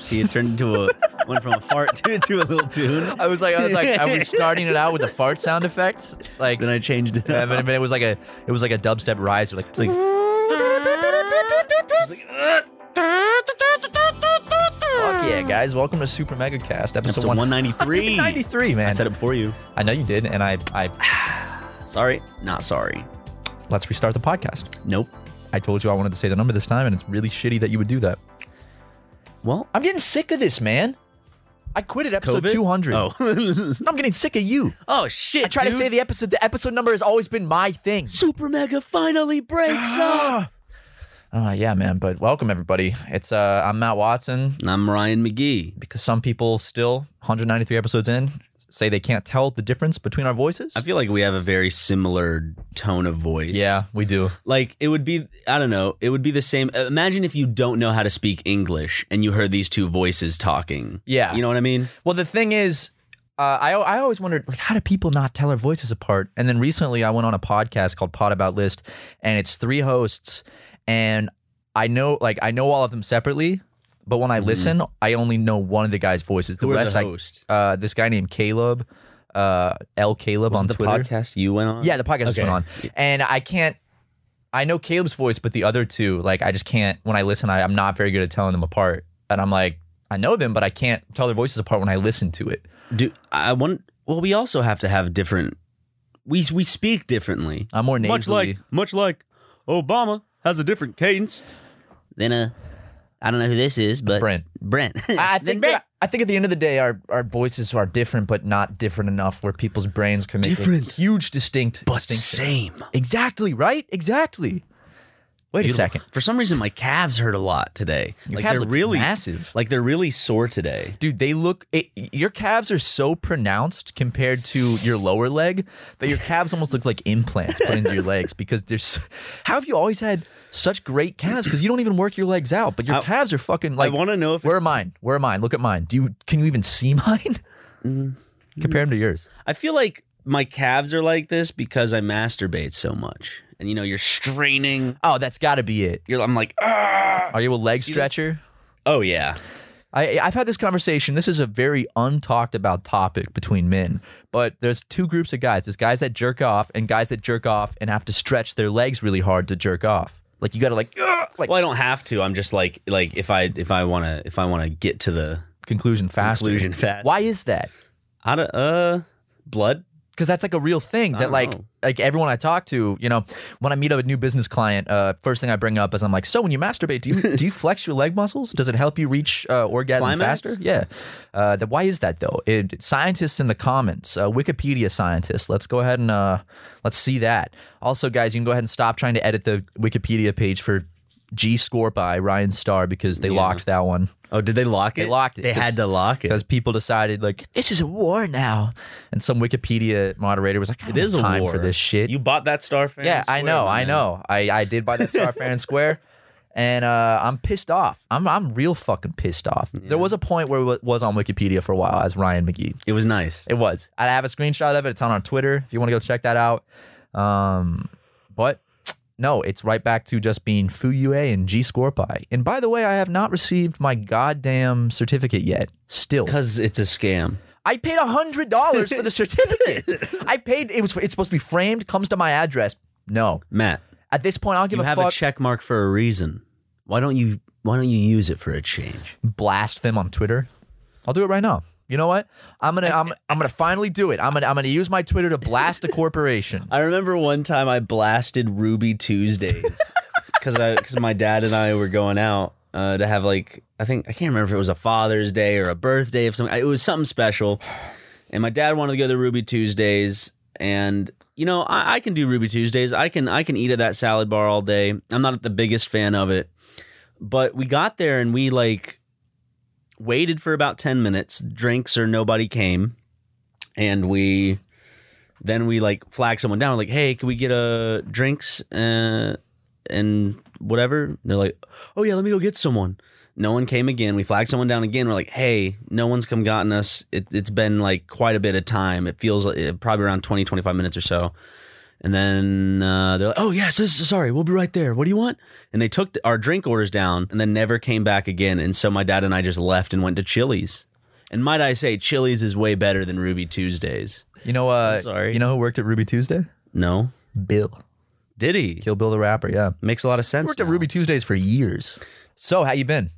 See, it turned into a went from a fart to, to a little tune. I was like, I was like, I was starting it out with the fart sound effects, like, Then I changed it. yeah, but, but it was like a, it was like a dubstep rise, like, It's like, fuck yeah, guys, welcome to Super Mega Cast, episode, episode one 193. 93, man. I said it before you. I know you did, and I, I, Sorry, not sorry. let's restart the podcast. Nope. I told you I wanted to say the number this time, and it's really shitty that you would do that. Well, I'm getting sick of this, man. I quit at episode COVID? 200. Oh. I'm getting sick of you. oh shit. I try to say the episode. The episode number has always been my thing. Super Mega finally breaks up. Uh, yeah, man. But welcome everybody. It's uh, I'm Matt Watson. I'm Ryan Magee. Because some people still 193 episodes in say they can't tell the difference between our voices. I feel like we have a very similar tone of voice. yeah, we do. Like it would be, I don't know, it would be the same. Imagine if you don't know how to speak English and you heard these two voices talking. Yeah. You know what I mean? Well, the thing is, uh, I I always wondered like how do people not tell our voices apart? And then recently, I went on a podcast called Pod About List, and it's three hosts, and I know like I know all of them separately, but when I listen, I only know one of the guys' voices. The Mm-hmm. Who rest, the I- uh, this guy named Caleb, uh, L Caleb Was on the Twitter. podcast you went on? Yeah, the podcast just Okay. went on, and I can't. I know Caleb's voice, but the other two, like, I just can't. When I listen, I, I'm not very good at telling them apart, and I'm like, I know them, but I can't tell their voices apart when I listen to it. Do I want? Well, we also have to have different. We we speak differently. I'm more nasally. Much like much like Obama has a different cadence than a. I don't know who this is, but Brent. Brent. I I think Brent. that, I think at the end of the day, our, our voices are different, but not different enough where people's brains can make Different. a huge distinct but distinction. same. Exactly right. Exactly. Wait a second. For some reason, my calves hurt a lot today. Your like calves they're really massive. Like they're really sore today. Dude, they look. It, your calves are so pronounced compared to your lower leg that your calves almost look like implants put into your legs because there's. How have you always had such great calves? Because you don't even work your legs out, but your I- calves are fucking like. I want to know if Where are mine? Where are mine? Look at mine. Do you can you even see mine? Mm-hmm. Compare them to yours. I feel like my calves are like this because I masturbate so much, and you know, you're straining. Oh, that's got to be it. You're. I'm like, ah. Are you a leg See this? stretcher? Oh yeah. I, I've had this conversation. This is a very untalked about topic between men, but there's two groups of guys. There's guys that jerk off and guys that jerk off and have to stretch their legs really hard to jerk off. Like you got to like, "Ugh," like Well, I don't have to. I'm just like, like if I if I want to if I want to get to the conclusion fast. conclusion fast. Why is that? I don't. uh blood? Because that's like a real thing that like know. like everyone I talk to, you know, when I meet a new business client, uh, first thing I bring up is I'm like, so when you masturbate, do you do you flex your leg muscles? Does it help you reach uh, orgasm Climax? faster? Yeah. Uh, the, why is that though? It, scientists in the comments, uh, Wikipedia scientists. Let's go ahead and uh, let's see that. Also, guys, you can go ahead and stop trying to edit the Wikipedia page for G Score by Ryan Starr because they Yeah. locked that one. Oh, did they lock it? They locked it, They had to lock it. because people decided like this is a war now, and some Wikipedia moderator was like, I don't is a war for this shit. You bought that Star Fair? yeah, and I know, my I know. I, I did buy that Star Fair and Square, and uh, I'm pissed off. I'm I'm real fucking pissed off. There was a point where it was on Wikipedia for a while as Ryan Magee. It was nice. It was. I have a screenshot of it. It's on our Twitter if you want to go check that out. Um, but no, it's right back to just being Fu Fuyue and G Scorpii. And by the way, I have not received my goddamn certificate yet. Still, Because it's a scam. I paid a hundred dollars for the certificate. I paid. It was. It's supposed to be framed. Comes to my address. No. Matt, At this point, I don't give you a have fuck. a check mark for a reason. Why don't you why don't you use it for a change? blast them on Twitter. I'll do it right now. You know what? I'm gonna I'm, I'm gonna finally do it. I'm gonna I'm gonna use my Twitter to blast a corporation. I remember one time I blasted Ruby Tuesdays because I because my dad and I were going out uh, to have like I think I can't remember if it was a Father's Day or a birthday of something. It was something special, and my dad wanted to go to Ruby Tuesdays, and you know I, I can do Ruby Tuesdays. I can I can eat at that salad bar all day. I'm not the biggest fan of it, but we got there and we like waited for about ten minutes, drinks or nobody came, and we then we like flag someone down like hey can we get a drinks uh, and whatever? They're like oh yeah let me go get someone. No one came again. We flagged someone down again. We're like hey no one's come gotten us. It, it's been like quite a bit of time. It feels like uh, probably around 20 25 minutes or so and then uh, they're like oh yes this is, sorry we'll be right there what do you want and they took our drink orders down and then never came back again and so my dad and i just left and went to chili's and might i say chili's is way better than ruby tuesdays You know, uh, Sorry. You know who worked at Ruby Tuesday? no Bill. Did he? Kill Bill the rapper. Yeah, Makes a lot of sense. worked at. Ruby Tuesdays for years. So how you been?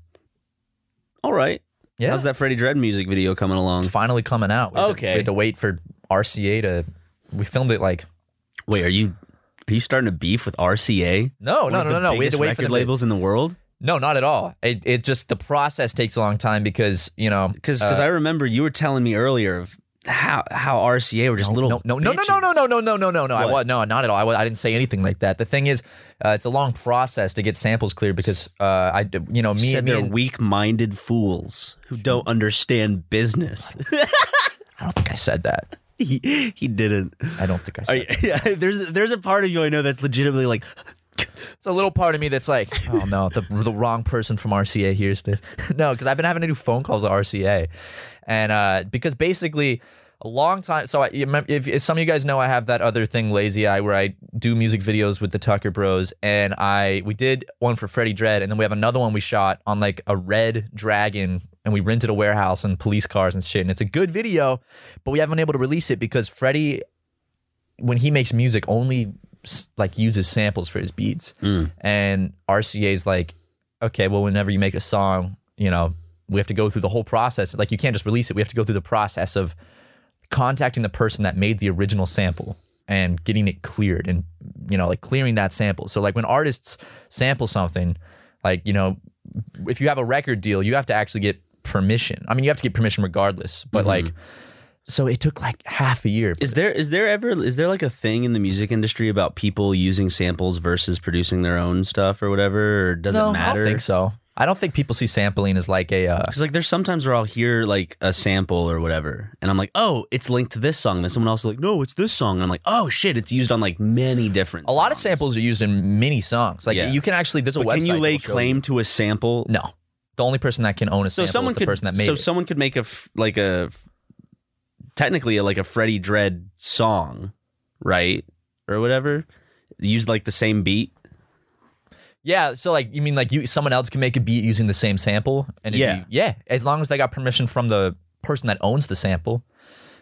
All right. Yeah, How's that Freddie Dredd music video coming along? It's finally coming out. We had to- Okay. we had to wait for RCA to. We filmed it like Wait, are you are you starting to beef with RCA? no, no, no, no, no. We had to wait for record labels in the world. No, not at all. It it just the process takes a long time because you know Because uh, I remember you were telling me earlier of how how RCA were just little no, no, no, no, no, no, no, no, no, no, no. I was no, not at all. I, I didn't say anything like that. The thing is, uh, it's a long process to get samples cleared because uh, I, you know, You me, said me they're weak-minded fools who don't understand business. I don't think I said that. he, he didn't. I don't think I said. you- yeah, there's there's a part of you I know that's legitimately like It's a little part of me that's like, oh no, the the wrong person from RCA hears this. no, because I've been having to do phone calls to RCA, and uh, because basically a long time. So I, if, if some of you guys know, I have that other thing, Lazy Eye, where I do music videos with the Tucker Bros, and I we did one for Freddie Dredd, and then we have another one we shot on like a red dragon, and we rented a warehouse and police cars and shit, and it's a good video, but we haven't been able to release it because Freddie when he makes music only like uses samples for his beats mm. and rca's like okay well whenever you make a song you know we have to go through the whole process like you can't just release it we have to go through the process of contacting the person that made the original sample and getting it cleared and you know like clearing that sample so like when artists sample something like you know if you have a record deal you have to actually get permission i mean you have to get permission regardless but mm-hmm. like so it took like half a year Is there is there ever is there like a thing in the music industry about people using samples versus producing their own stuff or whatever? Or does no, it matter? I don't think so. I don't think people see sampling as like a. Uh, Because like there's sometimes where I'll hear like a sample or whatever, and I'm like, oh, it's linked to this song. And then someone else is like, no, it's this song. And I'm like, oh shit, it's used on like many different. a lot of songs. samples are used in many songs. Like Yeah. you can actually. There's a But website. can you lay that'll show claim to a sample? No, the only person that can own a So sample someone is the could person that made so it. someone could make a f- like a f- technically like a Freddie Dredd song, right or whatever. Use like the same beat. Yeah, so like you mean like you someone else can make a beat using the same sample, and Yeah. you- yeah, as long as they got permission from the person that owns the sample.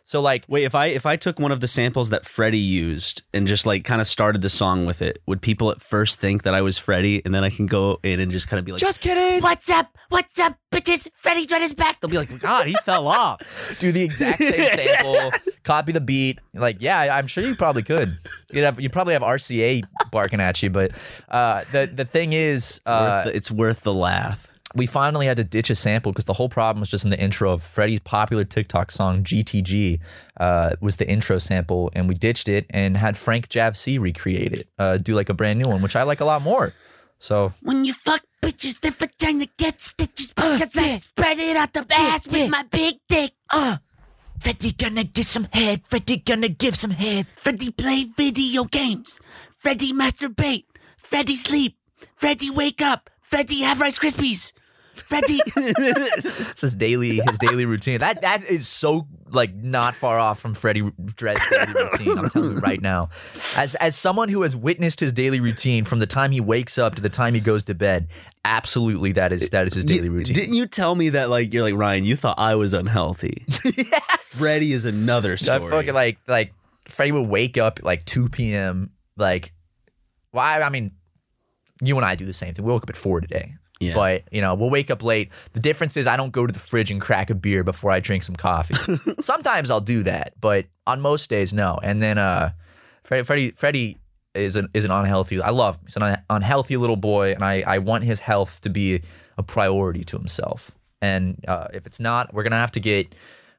So like Wait, if I if I took one of the samples that Freddie used and just like kind of started the song with it, would people at first think that I was Freddie, and then I can go in and just kind of be like, just kidding. What's up? What's up, bitches? Freddie Dredd is back. They'll be like, God, he fell off. do the exact same sample, copy the beat. Like, yeah, I'm sure you probably could. You'd have you probably have RCA barking at you, but uh, the the thing is, It's, uh, worth the, it's worth the laugh. We finally had to ditch a sample because the whole problem was just in the intro of Freddie's popular TikTok song GTG uh, was the intro sample, and we ditched it and had Frank Javc recreate it, uh, do like a brand new one, which I like a lot more. So When you fuck bitches, their vagina gets stitches because I spread it out the ass with my big dick. Uh. Freddie gonna get some head. Freddie gonna give some head. Freddie play video games. Freddie masturbate. Freddie sleep. Freddie wake up. Freddie have Rice Krispies. Freddy. It's his daily his daily routine. That that is so like not far off from Freddie Dredd's daily routine. I'm telling you right now. As as someone who has witnessed his daily routine from the time he wakes up to the time he goes to bed, absolutely that is that is his daily routine. Didn't you tell me that like you're like Ryan? You thought I was unhealthy. Freddie is another I story. fucking like like Freddie would wake up at like 2 p.m. Like, well, I, I mean, you and I do the same thing. We woke up at four today. Yeah. But you know, we'll wake up late. The difference is I don't go to the fridge and crack a beer before I drink some coffee. Sometimes I'll do that, but on most days, no. And then uh, Freddie, Freddie, Freddie is an is an unhealthy. I love him. He's an un- unhealthy little boy, and I I want his health to be a priority to himself. And uh, if it's not, we're gonna have to get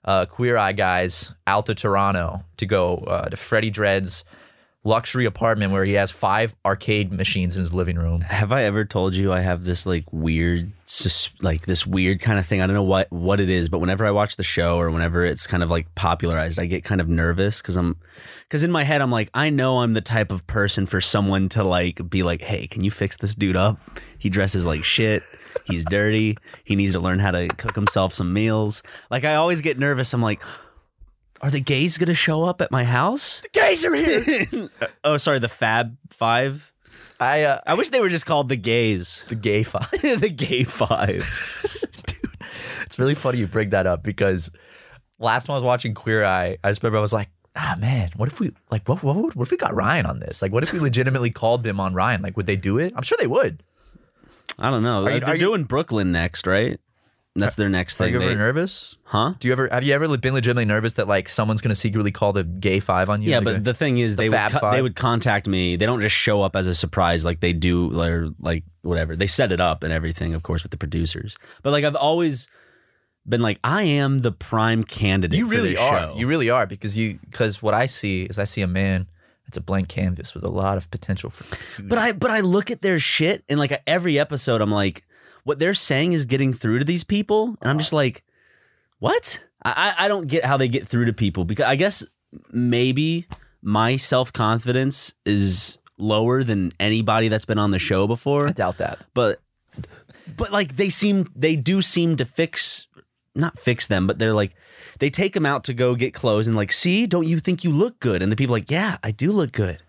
uh, Queer Eye guys out to Toronto to go uh, to Freddie Dredd's luxury apartment where he has five arcade machines in his living room. Have I ever told you I have this like weird, sus- like this weird kind of thing? I don't know what what it is, but whenever I watch the show or whenever it's kind of like popularized, I get kind of nervous because I'm, because in my head I'm like, I know I'm the type of person for someone to like be like, hey, can you fix this dude up? He dresses like shit. He's dirty. He needs to learn how to cook himself some meals. Like I always get nervous. I'm like. Are the gays gonna show up at my house? The gays are here. oh, sorry, the Fab Five. I uh, I wish they were just called the gays. the gay five. the gay five. Dude, It's really funny you bring that up because last time I was watching Queer Eye, I just remember I was like, ah man, what if we like what what, what if we got Ryan on this? Like, what if we legitimately called them on Ryan? Like, would they do it? I'm sure they would. I don't know. Are you- They're are you- doing Brooklyn next, right? That's their next Are thing. you ever They- nervous? huh? Do you ever have you ever been legitimately nervous that like someone's gonna secretly call the gay five on you? Yeah, Like, but the thing is, the they would Fab co- Five? they would contact me. They don't just show up as a surprise like they do, or like whatever. They set it up and everything, of course, with the producers. But like I've always been like, I am the prime candidate. you for really this are. show. You really are because you because what I see is I see a man that's a blank canvas with a lot of potential for. But I but I look at their shit and like every episode I'm like, what they're saying is getting through to these people, and I'm just uh-huh. like, what? I I don't get how they get through to people because I guess maybe my self confidence is lower than anybody that's been on the show before, I doubt that. but but like they seem they do seem to fix not fix them, but they're like they take them out to go get clothes and like, see, don't you think you look good? And the people are like, yeah, I do look good.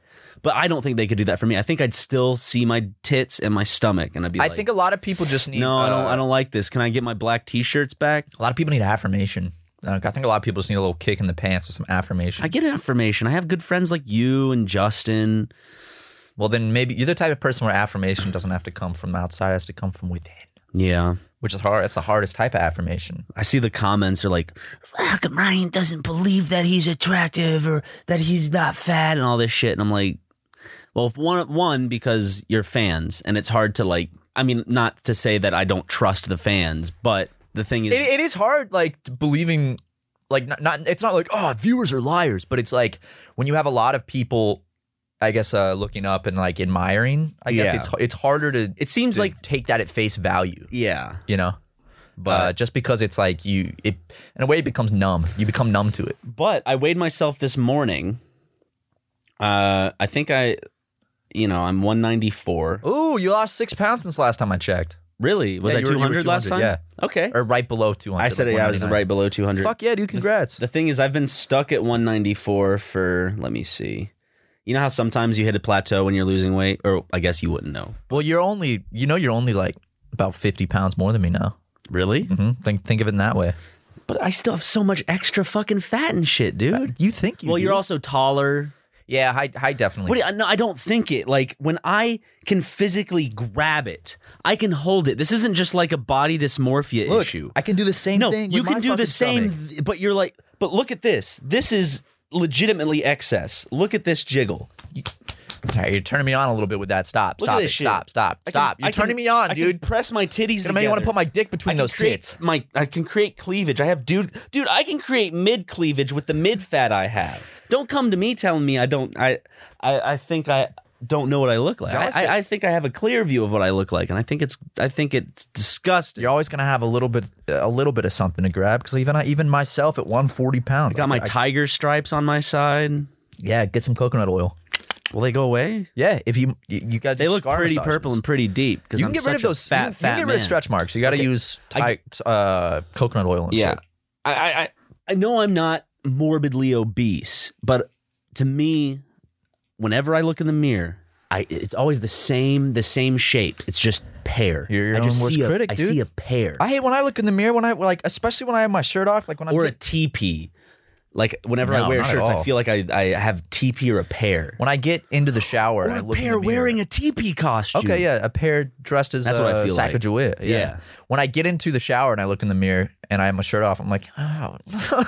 But I don't think they could do that for me. I think I'd still see my tits and my stomach, and I'd be I like, think a lot of people just need. no, I don't. uh, I don't like this. Can I get my black T-shirts back? A lot of people need affirmation. Uh, I think a lot of people just need a little kick in the pants or some affirmation. I get affirmation. I have good friends like you and Justin. well, then maybe you're the type of person where affirmation doesn't have to come from outside; it has to come from within, Yeah, which is hard. It's the hardest type of affirmation. I see the comments are like, How come Ryan doesn't believe that he's attractive or that he's not fat? and all this shit, and I'm like, well, if one one because you're fans, and it's hard to like. I mean, not to say that I don't trust the fans, but the thing is, It, it is hard, like believing, like not, not. It's not like oh, viewers are liars, but it's like when you have a lot of people, I guess, uh, looking up and like admiring. I guess Yeah. it's it's harder to. it seems to like take that at face value. yeah, You know. but uh, just because it's like you, it in a way it becomes numb. You become numb to it. But I weighed myself this morning. Uh, I think I, you know, I'm 194. Ooh, you lost six pounds since last time I checked, Really? Was Yeah, I you were- you were 200 last 200, time? yeah. Okay. or right below two hundred. I said it. Yeah, I was right below 200. Fuck yeah, dude! Congrats. The thing is, I've been stuck at 194 for. Let me see. You know how sometimes you hit a plateau when you're losing weight, or I guess you wouldn't know. well, you're only, you know, you're only like about fifty pounds more than me now. Really? hmm Think think of it in that way. But I still have so much extra fucking fat and shit, dude. You think you? well, do. you're also taller. Yeah, I, I definitely. What you, no, I don't think it. Like when I can physically grab it, I can hold it. This isn't just like a body dysmorphia Look, issue. I can do the same no, thing. you can do the same, th- but you're like, but look at this. This is legitimately excess. Look at this jiggle. All right, you're turning me on a little bit with that. Stop. Look Stop at it. Stop. Stop. Can- Stop. You're I can- turning me on, I can dude. press my titties. Make me want to put my dick between those create tits. My, I can create cleavage. I have dude, dude. I can create mid cleavage with the mid fat I have. Don't come to me telling me I don't. I, I, I think I don't know what I look like. You're always I, gonna- I, I think I have a clear view of what I look like, and I think it's. I think it's disgusting. You're always gonna have a little bit, a little bit of something to grab because even I, even myself at 140 pounds, I got my I- tiger stripes on my side. yeah. Get some coconut oil. Will they go away? Yeah, if you you, you got They look pretty purple and pretty deep because you I'm can get rid of those a fat, you can, fat you can get man. rid of stretch marks. You got to use I- tight, uh, coconut oil and Yeah. shit. I, I I- I know I'm not morbidly obese, but to me, whenever I look in the mirror, I it's always the same the same shape. It's just pear. You're your I just own worst see a, critic, I dude. see a pear I hate when I look in the mirror when I like, especially when I have my shirt off, like when I'm or a teepee. Like whenever No, I wear shirts, I feel like I, I have teepee or a pear. when I get into the shower and I look in the mirror. a teepee costume. Okay, yeah, a pair dressed as That's a what I feel like. Yeah. Yeah. When I get into the shower and I look in the mirror and I have my shirt off, I'm like, oh,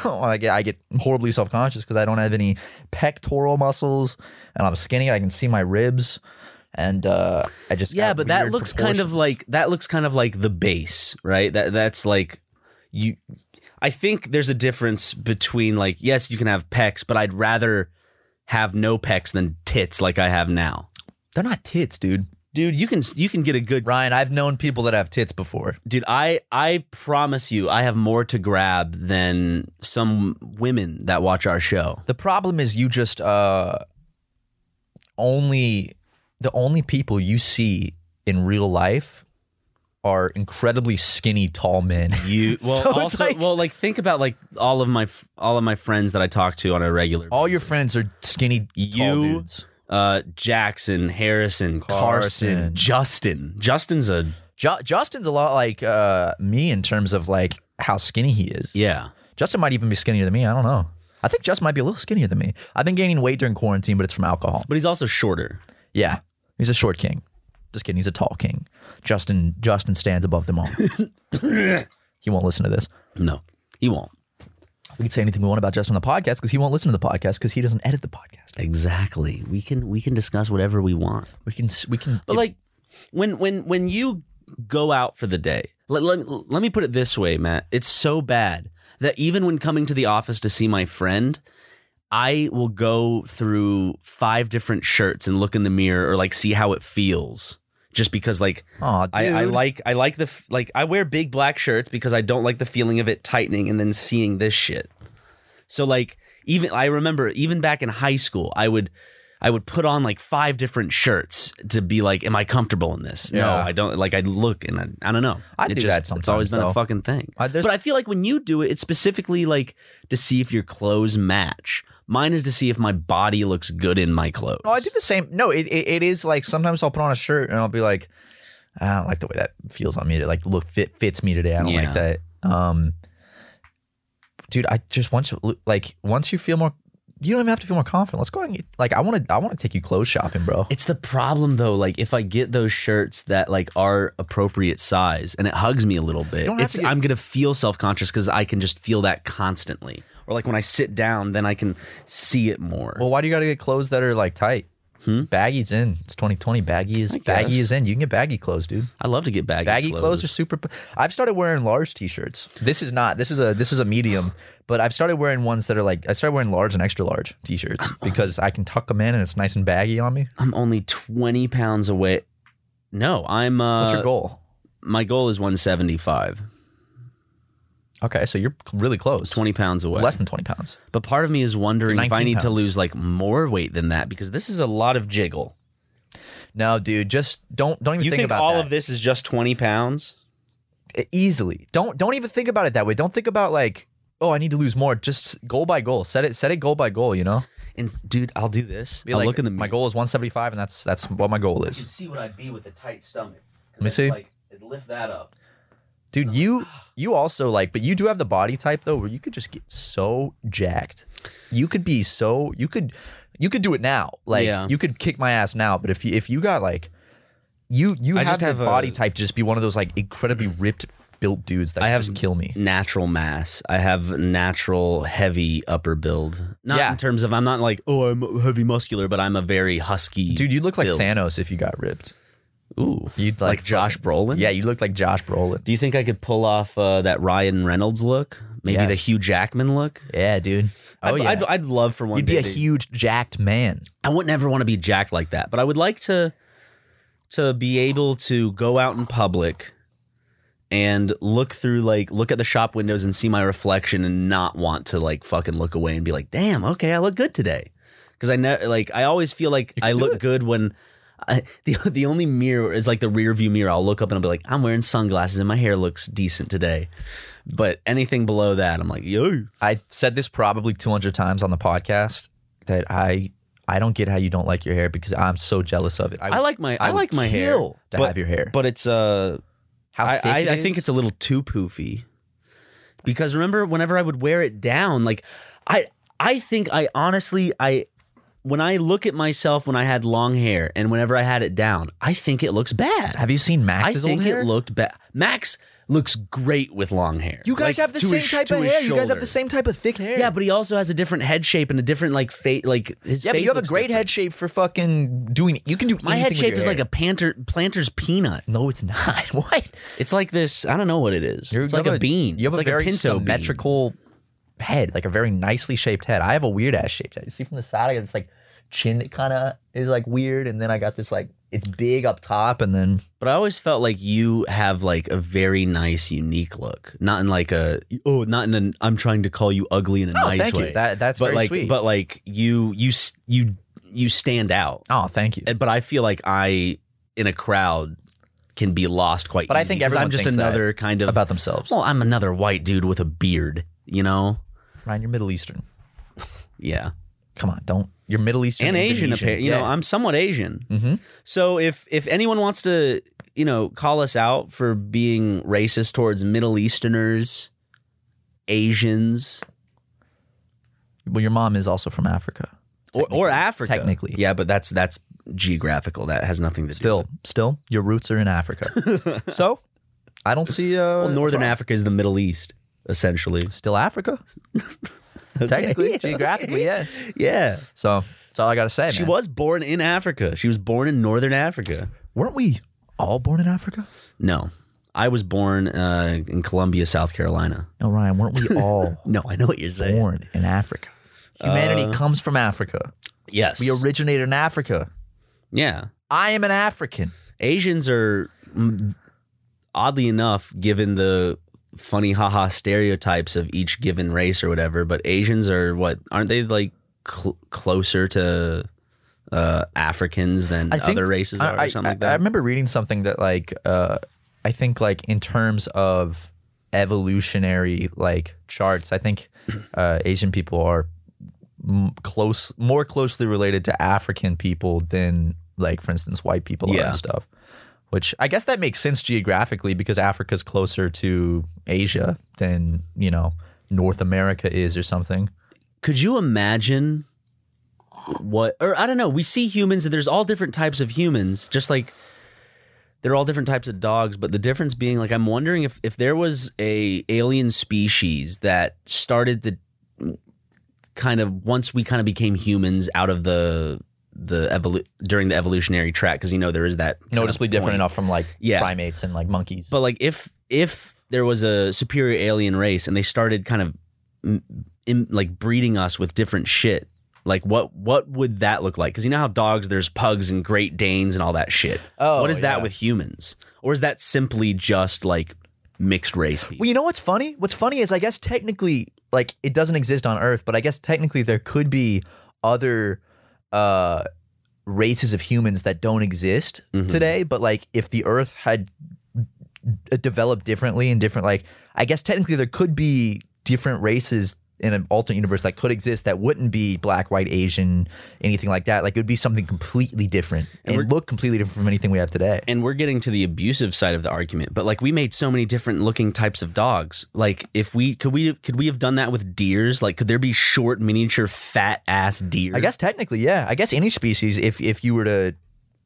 I get I get horribly self conscious because I don't have any pectoral muscles and I'm skinny. I can see my ribs, and uh, I just Yeah, but that looks kind of like that looks kind of like the base, right? That that's like you I think there's a difference between like yes, you can have pecs, but I'd rather have no pecs than tits like I have now. they're not tits, dude. Dude, you can you can get a good Ryan, I've known people that have tits before. Dude, I I promise you I have more to grab than some women that watch our show. The problem is you just uh only the only people you see in real life are incredibly skinny tall men. You well So also like- well like think about like all of my all of my friends that I talk to on a regular All your friends are skinny You- dudes. uh Jackson, Harrison, Carson, Carson. Justin. Justin's a Ju- Justin's a lot like uh, me in terms of like how skinny he is. yeah. Justin might even be skinnier than me. I don't know. I think Justin might be a little skinnier than me. I've been gaining weight during quarantine, but it's from alcohol. But he's also shorter. Yeah, he's a short king. Just kidding. He's a tall king. Justin Justin stands above them all. he won't listen to this. No, he won't. We can say anything we want about Justin on the podcast because he won't listen to the podcast because he doesn't edit the podcast. Exactly. We can we can discuss whatever we want. We can we can. But like when when when you go out for the day, let, let, let me put it this way, Matt. It's so bad that even when coming to the office to see my friend, I will go through five different shirts and look in the mirror or like see how it feels. Just because like Aw, I, I dude. like I like the f- like I wear big black shirts because I don't like the feeling of it tightening and then seeing this shit. So like even I remember even back in high school, I would I would put on like five different shirts to be like, am I comfortable in this? No, Yeah. I don't. Like I look and I, I don't know. I It do that It's always sometimes, been though. a fucking thing. I- there's- but I feel like when you do it, it's specifically like to see if your clothes match. Mine is to see if my body looks good in my clothes. No, I do the same. No, it, it, it is like sometimes I'll put on a shirt and I'll be like, I don't like the way that feels on me. It like look fit fits me today. I don't Yeah. like that. Um, dude, I just once like once you feel more, you don't even have to feel more confident. Let's go and like I want to I want to take you clothes shopping, bro. It's the problem though. Like if I get those shirts that like are appropriate size and it hugs me a little bit, it's to get- I'm gonna feel self conscious because I can just feel that constantly. Or like when I sit down, then I can see it more. Well, why do you got to get clothes that are like tight? Baggy's in. It's 2020. Baggy is Hmm? Baggy is in. You can get baggy clothes, dude. I love to get baggy, clothes. Baggy clothes. are super. I've started wearing large t-shirts. This is not. This is a. This is a medium. But I've started wearing ones that are like. I started wearing large and extra large t-shirts because I can tuck them in and it's nice and baggy on me. I'm only 20 pounds away. No, I'm. Uh, What's your goal? My goal is 175. Okay, so you're really close. 20 pounds away. less than 20 pounds. But part of me is wondering if I 19 need to pounds. lose like more weight than that because this is a lot of jiggle. No, dude, just don't don't even You think, think, about all that. of this is just 20 pounds? Easily. Don't don't even think about it that way. Don't think about like, oh, I need to lose more. Just goal by goal. Set it set it goal by goal. You know. And dude, I'll do this. Be I'll like, look in the my goal is 175, and that's that's what my goal is. You can see what I'd be with a tight stomach. Let me I'd, see. Like, it'd lift that up. Dude, oh you you also like, but you do have the body type though, where you could just get so jacked. You could be so you could you could do it now. Like Yeah. you could kick my ass now. But if you if you got like you you I have the have a- body type to just be one of those like incredibly ripped built dudes that I have just kill me. Natural mass. I have natural heavy upper build. Not Yeah. in terms of I'm not like oh I'm heavy muscular, but I'm a very husky Dude, you look like build. Thanos if you got ripped. Ooh, You'd like, like, Josh Brolin. Yeah, you look like Josh Brolin. Do you think I could pull off uh, that Ryan Reynolds look? Maybe Yes. the Hugh Jackman look. Yeah, dude. Oh I'd, yeah. I'd, I'd love for one You'd day. be a huge jacked man. I wouldn't ever want to be jacked like that, but I would like to to be able to go out in public and look through like look at the shop windows and see my reflection and not want to like fucking look away and be like, "Damn, okay, I look good today." because I know like I always feel like I look it. good when. I, the the only mirror is like the rear view mirror. I'll look up and I'll be like, I'm wearing sunglasses and my hair looks decent today. But anything below that, I'm like, yo, I said this probably 200 times on the podcast that I I don't get how you don't like your hair because I'm so jealous of it. I like my I, would like my hair to but, have your hair. but it's uh how I, I, it I think it's a little too poofy. Because remember, whenever I would wear it down, like I I think I honestly I when I look at myself when I had long hair and whenever I had it down, I think it looks bad. Have you seen Max? I Max's think old hair? it looked bad. Max looks great with long hair. you guys Like, have the same his- type of hair. You guys have the same type of thick hair. Yeah, but he also has a different head shape and a different like face. Like his yeah, but you have a great different. head shape for fucking doing. You can do My head shape is like a planter planter's peanut. No, it's not. What? It's like this. I don't know what it is. You're- it's like have a, bean. You have it's a like very a pinto bean. symmetrical head, like a very nicely shaped head. I have a weird ass shaped head. You see from the side, I got this like chin that kind of is like weird, and then I got this like it's big up top, and then But I always felt like you have like a very nice, unique look. Not in like a oh, not in an I'm trying to call you ugly in a oh, nice thank way. you. That that's but very like, sweet. but like you, you, you, you stand out. oh, thank you. But I feel like I, in a crowd, can be lost quite. But I think everyone I'm just another kind of. about themselves. well, I'm another white dude with a beard. You know? Ryan, you're Middle Eastern. Yeah. Come on, don't. You're Middle Eastern and Asian, apparently. You know, I'm somewhat Asian. Mm-hmm. So if if anyone wants to, you know, call us out for being racist towards Middle Easterners, Asians, Well, your mom is also from Africa. or, or Africa, technically. yeah, but that's that's geographical. That has nothing to do. Still, still, your roots are in Africa. so, I don't see. Uh, Well, Northern Africa is the Middle East, essentially. still Africa. Technically, geographically, yeah. Yeah, So that's all I gotta say. she man. was born in Africa. She was born in Northern Africa. Weren't we all born in Africa? No, I was born uh, in Columbia, South Carolina. No, Ryan. Weren't we all No, I know what you're saying. born in Africa? Humanity comes from Africa. Yes, We originated in Africa. yeah. I am an African. Asians are mm, oddly enough, given the funny haha stereotypes of each given race or whatever, but Asians are what aren't they like cl- closer to uh, Africans than think other races are I, or something I- like that? I remember reading something that like uh, I think like in terms of evolutionary like charts, I think uh, Asian people are m- close, more closely related to African people than like, for instance, white people Yeah. and stuff. Which I guess that makes sense geographically because Africa's closer to Asia than you know North America is or something. Could you imagine what or I don't know, we see humans and there's all different types of humans, just like they're all different types of dogs, but the difference being like I'm wondering if if there was a alien species that started the kind of once we kind of became humans out of the the evolu- during the evolutionary track because you know there is that Noticeably different enough from like Yeah. primates and like monkeys. But like if if there was a superior alien race and they started kind of like breeding us with different shit, like what what would that look like? Because you know how dogs there's pugs and Great Danes and all that shit. Oh, what is that yeah. with humans? Or is that simply just like mixed race people? Well, you know what's funny? What's funny is I guess technically, like, it doesn't exist on Earth, but I guess technically there could be other uh, races of humans that don't exist Mhm. today. But like, if the Earth had developed differently and different, like, I guess technically there could be different races in an alternate universe that could exist that wouldn't be black, white, Asian, anything like that. Like, it would be something completely different And and, look completely different from anything we have today. and we're getting to the abusive side of the argument, but like we made so many different looking types of dogs. Like if we could we could we have done that with deers? Like could there be short miniature fat ass deer? I guess technically, yeah. I guess any species, if if you were to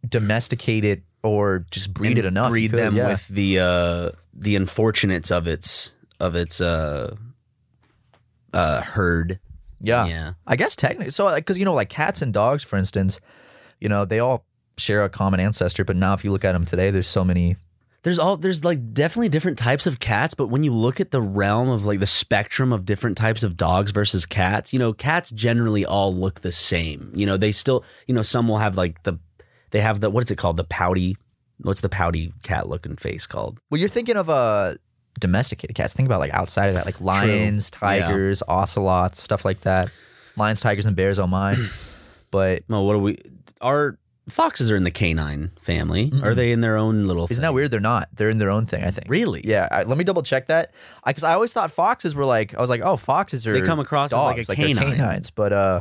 domesticate it or just breed and it enough, breed could, them yeah. with the uh, the unfortunates of its of its uh, uh, herd. yeah. yeah. I guess technically, so like, because you know, like cats and dogs, for instance, you know, they all share a common ancestor. But now, if you look at them today, there's so many. There's all there's like definitely different types of cats, but when you look at the realm of like the spectrum of different types of dogs versus cats, you know, cats generally all look the same. You know, they still, you know, some will have like the they have the what is it called? The pouty what's the pouty cat looking face called? Well, you're thinking of uh, domesticated cats. Think about like outside of that, like lions, Yeah. tigers, ocelots, stuff like that. Lions, tigers, and bears. Oh my! But Well, what do we? Our foxes are in the canine family. Are they in their own little? Thing? Isn't thing? that weird? They're not. They're in their own thing. I think. Really? Yeah. I, let me double check that. Because I, always thought foxes were like. I was like, oh, foxes are. They come across as like a dogs, canine. canines, but uh,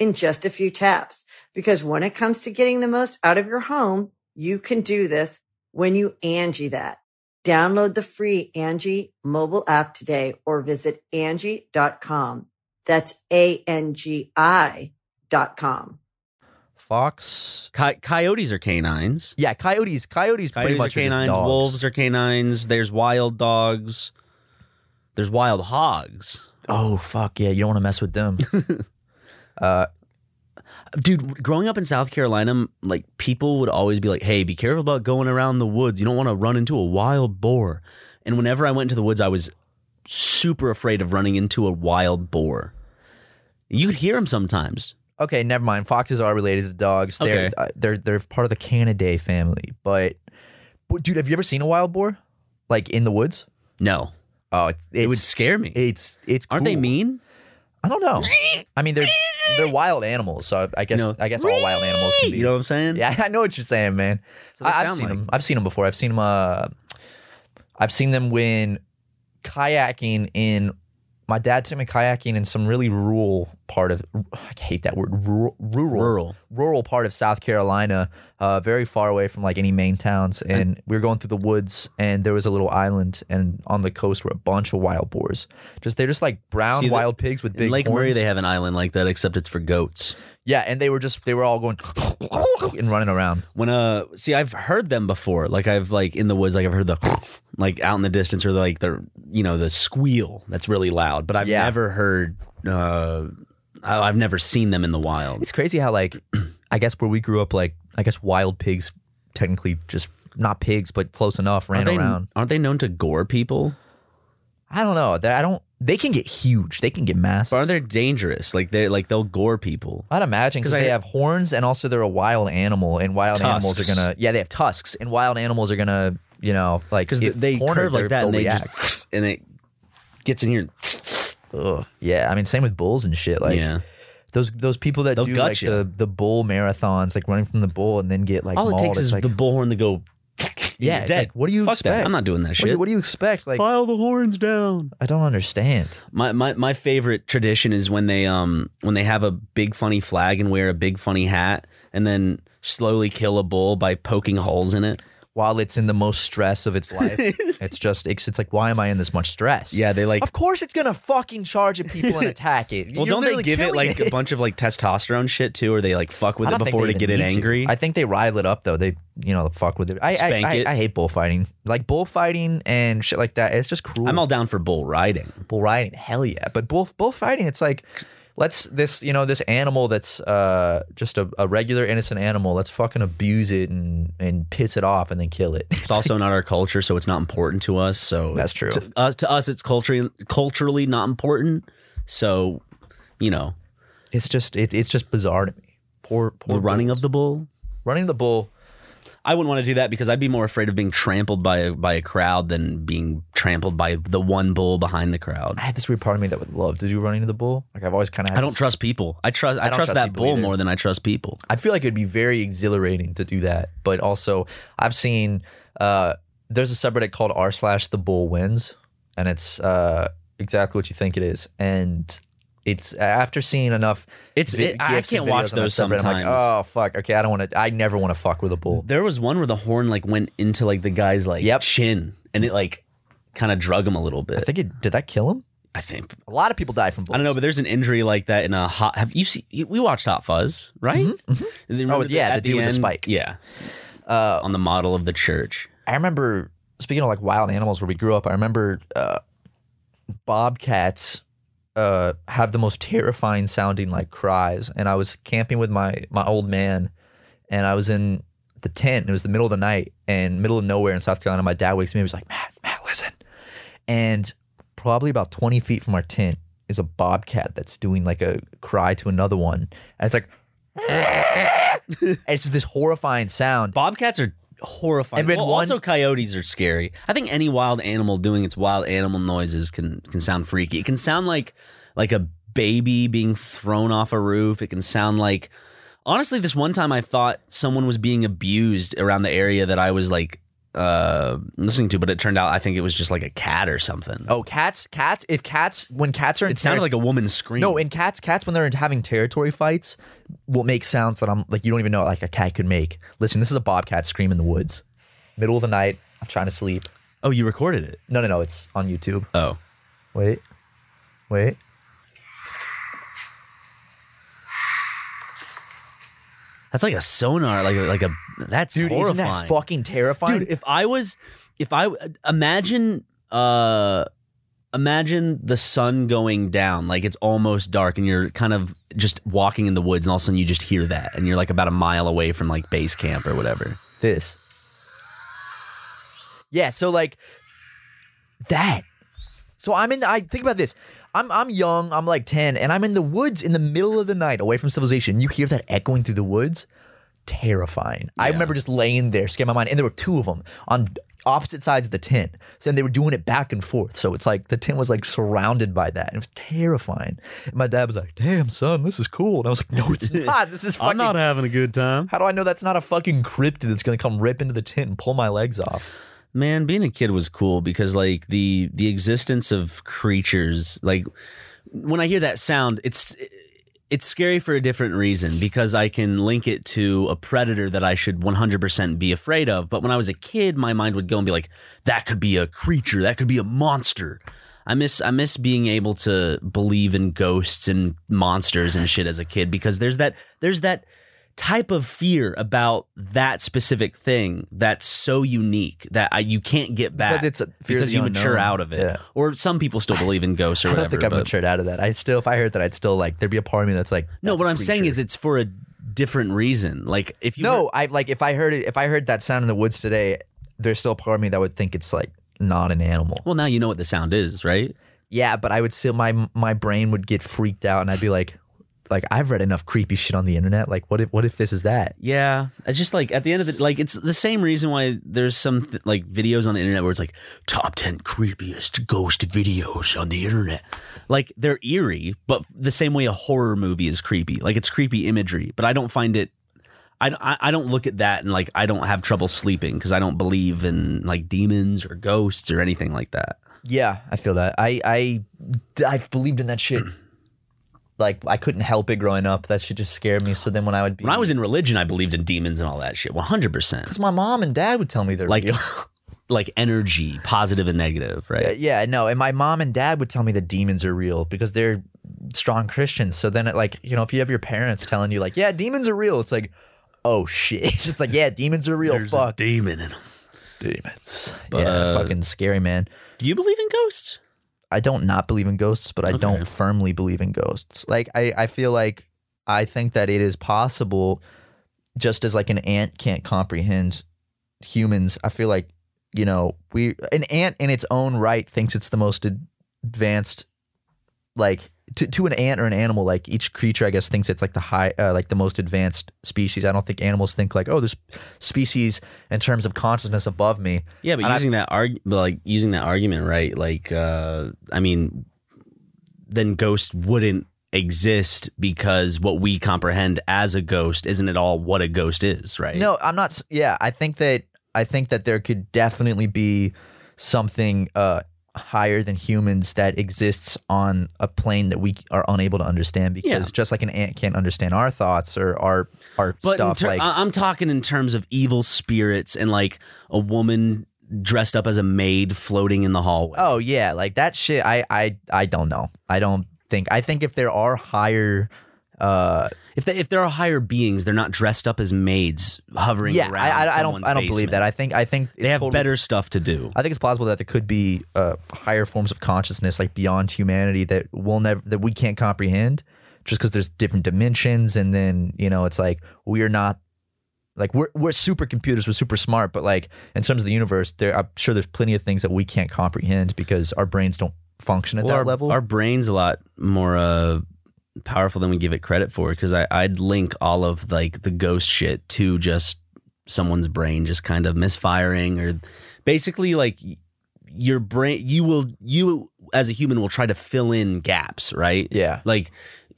in just a few taps. Because when it comes to getting the most out of your home, you can do this when you Angie that. Download the free Angie mobile app today or visit Angie.com. That's A-N-G-I dot com. fox. Coy- coyotes are canines. Yeah, coyotes. Coyotes, pretty Coyotes are much are just canines. dogs. Wolves are canines. There's wild dogs. There's wild hogs. Oh fuck yeah! You don't want to mess with them. Dude, growing up in South Carolina, like people would always be like, "Hey, be careful about going around the woods. You don't want to run into a wild boar." And whenever I went into the woods, I was super afraid of running into a wild boar. You could hear them sometimes. Okay, never mind. Foxes are related to dogs. They're Okay. uh, they're they're part of the Canidae family. But, but dude, have you ever seen a wild boar, like in the woods? No, Oh, it's, it's it would scare me. It's it's Aren't they mean? I don't know. I mean, they're they're wild animals, so I guess No. I guess all wild animals can be. You know what I'm saying? Yeah, I know what you're saying, man. So they I, I've sound seen like- them. I've seen them before. I've seen them. Uh, I've seen them when kayaking in. My dad took me kayaking in some really rural part of. I hate that word. Rural, rural, Rural. rural part of South Carolina, uh, very far away from like any main towns. And we were going through the woods, and there was a little island, and on the coast were a bunch of wild boars. Just they're just like brown See, the- wild pigs with In big Lake Murray, they have an island like that, except it's for goats. Yeah, and they were just they were all going and running around. When uh, see, I've heard them before. Like I've like in the woods, like I've heard the like out in the distance, or like the you know the squeal that's really loud. But I've Yeah. never heard. uh I- I've never seen them in the wild. It's crazy how like I guess where we grew up, like I guess wild pigs technically just not pigs, but close enough ran aren't they, around. Aren't they known to gore people? I don't know. That I don't. They can get huge. They can get massive. But aren't they dangerous? Like they like they'll gore people. I'd imagine because they have horns and also they're a wild animal, and wild animals are gonna yeah they have tusks, and wild animals are gonna you know like Because they cornered, curve like that, and they'll react. just and it gets in here. Ugh. Yeah, I mean same with bulls and shit. Like yeah, those those people that They'll do like the the bull marathons, like running from the bull and then get like all it mauled. takes It's is like, the bullhorn to go. Yeah, you're it's dead. like, what do you Fuck expect? that. I'm not doing that What shit. do, you, what do you expect? Like File the horns down. I don't understand. My, my my favorite tradition is when they um when they have a big funny flag and wear a big funny hat and then slowly kill a bull by poking holes in it. While it's in the most stress of its life, it's just it's, it's like why am I in this much stress? Yeah, they like Of course, it's gonna fucking charge at people and attack it. Well, You're don't they give it killing like a bunch of like testosterone shit too, or they like fuck with it before they to get it need to. angry? I think they rile it up though. They you know fuck with it. I I, I, it. I hate bullfighting. Like bullfighting and shit like that. It's just cruel. I'm all down for bull riding. bull riding. Hell yeah. But bull bullfighting, it's like let's this you know this animal that's uh just a, a regular innocent animal. Let's fucking abuse it and and piss it off and then kill it. It's also not our culture, so it's not important to us. So That's true. To, uh, to us, it's culturally culturally not important. So, you know, it's just it, it's just bizarre to me. Poor poor the running bulls. of the bull. running the bull. I wouldn't want to do that because I'd be more afraid of being trampled by a by a crowd than being trampled by the one bull behind the crowd. I have this weird part of me that would love to do running to the bull. Like I've always kind of. I don't trust people. I trust I, don't trust, trust that bull either. more than I trust people. I feel like it'd be very exhilarating to do that, but also I've seen uh, there's a subreddit called r slash the bull wins, and it's uh, exactly what you think it is, and it's after seeing enough. It's- vi- it- I can't watch those subreddit, I'm like, sometimes. oh fuck, okay, I don't want to. I never want to fuck with a bull. There was one where the horn like went into like the guy's like Yep. chin and it like kind of drug him a little bit. I think it did that kill him. I think A lot of people die from bulls. I don't know, but there's an injury like that in a hot. Have you seen? We watched Hot Fuzz, right? Remember Oh, yeah, the dude with the spike. Yeah, uh, on the model of the church. I remember speaking of like wild animals where we grew up. I remember uh, bobcats uh, have the most terrifying sounding like cries, and I was camping with my my old man, and I was in the tent. It was the middle of the night and middle of nowhere in South Carolina. My dad wakes me. up. He's like, Matt, Matt, listen, and probably about twenty feet from our tent is a bobcat that's doing like a cry to another one, and it's like. it's just this horrifying sound. Bobcats are horrifying. And then well, one- also coyotes are scary. I think any wild animal doing its wild animal noises can can sound freaky. It can sound like like a baby being thrown off a roof. It can sound like honestly, this one time I thought someone was being abused around the area that I was like uh listening to, but it turned out I think it was just like a cat or something. Oh, cats! Cats! If cats, when cats are in it sounded like a woman scream. no, in cats, cats when they're having territory fights, will make sounds that I'm like you don't even know like a cat could make. Listen, this is a bobcat scream in the woods, middle of the night. I'm trying to sleep. oh, you recorded it. No, no, no. It's on YouTube. Oh. Wait, wait. That's like a sonar, like a, like a that's Dude, horrifying. isn't that fucking terrifying? dude if i was if i imagine uh imagine the sun going down like it's almost dark and you're kind of just walking in the woods and all of a sudden you just hear that and you're like about a mile away from like base camp or whatever this. Yeah, so like that. So I'm in the, I think about this. I'm I'm young, I'm like 10, and I'm in the woods in the middle of the night away from civilization. You hear that echoing through the woods? Terrifying. I remember just laying there, scared my mind. And there were two of them on opposite sides of the tent. So and they were doing it back and forth. So it's like the tent was like surrounded by that. And it was terrifying. And my dad was like, damn, son, this is cool. And I was like, no, it's not. This is fucking I'm not having a good time how do I know that's not a fucking cryptid that's gonna come rip into the tent and pull my legs off? Man being a kid was cool because like the the existence of creatures like when i hear that sound it's it's scary for a different reason because i can link it to a predator that i should 100% be afraid of. But when i was a kid my mind would go and be like that could be a creature. That could be a monster. I miss I miss being able to believe in ghosts and monsters and shit as a kid because there's that there's that type of fear about that specific thing that's so unique that I, you can't get back Because it's a because you mature unknown. out of it. Yeah. Or some people still believe in ghosts or whatever. I don't think I've matured out of that. I still, if I heard that, I'd still like. There'd be a part of me that's like, no, what I'm saying is it's for a different reason. Like if you no. I like if I heard it. If I heard that sound in the woods today, there's still a part of me that would think it's like not an animal. well now you know what the sound is, right? Yeah, but I would still my my brain would get freaked out, and I'd be like, like I've read enough creepy shit on the internet. Like, what if what if this is that? Yeah, it's just like at the end of the like it's the same reason why there's some th- like videos on the internet where it's like top 10 creepiest ghost videos on the internet. Like they're eerie, but the same way a horror movie is creepy. Like it's creepy imagery, but I don't find it I, I I don't look at that and like I don't have trouble sleeping because I don't believe in like demons or ghosts or anything like that. Yeah, I feel that. I I I've believed in that shit. Like I couldn't help it growing up. That shit just scared me. So then when I would be, When I was in religion, I believed in demons and all that shit, one hundred percent. because my mom and dad would tell me they're Like real. like energy, positive and negative, right? Uh, yeah, no, and my mom and dad would tell me that demons are real because they're strong Christians. So then, it, like, you know, if you have your parents telling you, like, yeah, demons are real, it's like, oh shit, it's like, yeah, demons are real. There's a Fuck demon in them. demons. But, yeah, fucking scary, man. Do you believe in ghosts? I don't not believe in ghosts, but I Okay. don't firmly believe in ghosts. Like, I, I feel like I think that it is possible, just as like an ant can't comprehend humans. I feel like you know we an ant in its own right thinks it's the most advanced like to, to an ant or an animal, like each creature, I guess, thinks it's like the high, uh, like the most advanced species. I don't think animals think like, oh, this species in terms of consciousness above me. Yeah, but And I- using that arg- but, like using that argument, right? Like, uh, I mean, then ghosts wouldn't exist because what we comprehend as a ghost isn't at all what a ghost is, right? No, I'm not. Yeah, I think that I think that there could definitely be something uh, higher than humans that exists on a plane that we are unable to understand because Yeah. just like an ant can't understand our thoughts or our our but stuff. ter- like I'm talking in terms of evil spirits and like a woman dressed up as a maid floating in the hallway. oh yeah, like that shit. I I I don't know. I don't think. I think if there are higher. Uh, If they, if there are higher beings, they're not dressed up as maids hovering yeah, around. I, I, I don't. I don't believe that. I think. I think they it's have totally- better stuff to do. I think it's plausible that there could be uh, higher forms of consciousness, like beyond humanity, that we'll never that we can't comprehend, just because there's different dimensions, and then you know it's like we are not like we're we're supercomputers, we're super smart, but like in terms of the universe, there I'm sure there's plenty of things that we can't comprehend because our brains don't function at Well, that our, level. Our brain's a lot more uh, powerful than we give it credit for. Because I'd link all of like the ghost shit to just someone's brain just kind of misfiring, or basically like your brain. You will you as a human will try to fill in gaps, right? yeah, like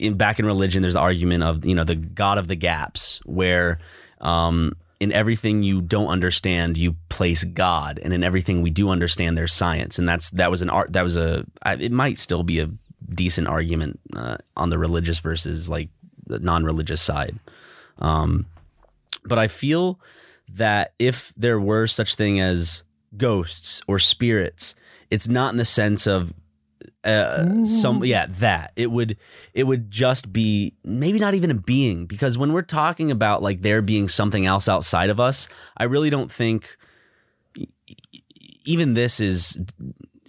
in back in religion there's the argument of you know the god of the gaps where um in everything you don't understand you place god and in everything we do understand there's science and that's that was an art that was a it might still be a decent argument uh, on the religious versus like the non-religious side. Um but i feel that if there were such thing as ghosts or spirits it's not in the sense of uh, some yeah that. It would it would just be maybe not even a being because when we're talking about like there being something else outside of us i really don't think even this is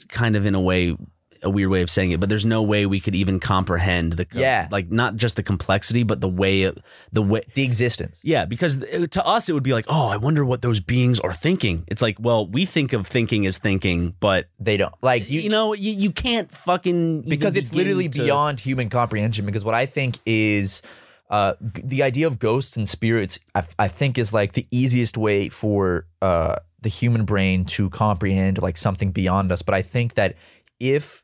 kind of in a way a weird way of saying it but there's no way we could even comprehend the Yeah. like not just the complexity but the way the way the existence. yeah, because to us it would be like, oh, I wonder what those beings are thinking. It's like, well, we think of thinking as thinking, but They don't like you, you. know, you, you can't fucking because it's literally to- beyond human comprehension. Because what I think is uh, the idea of ghosts and spirits, I, I think, is like the easiest way for uh, the human brain to comprehend like something beyond us. But I think that if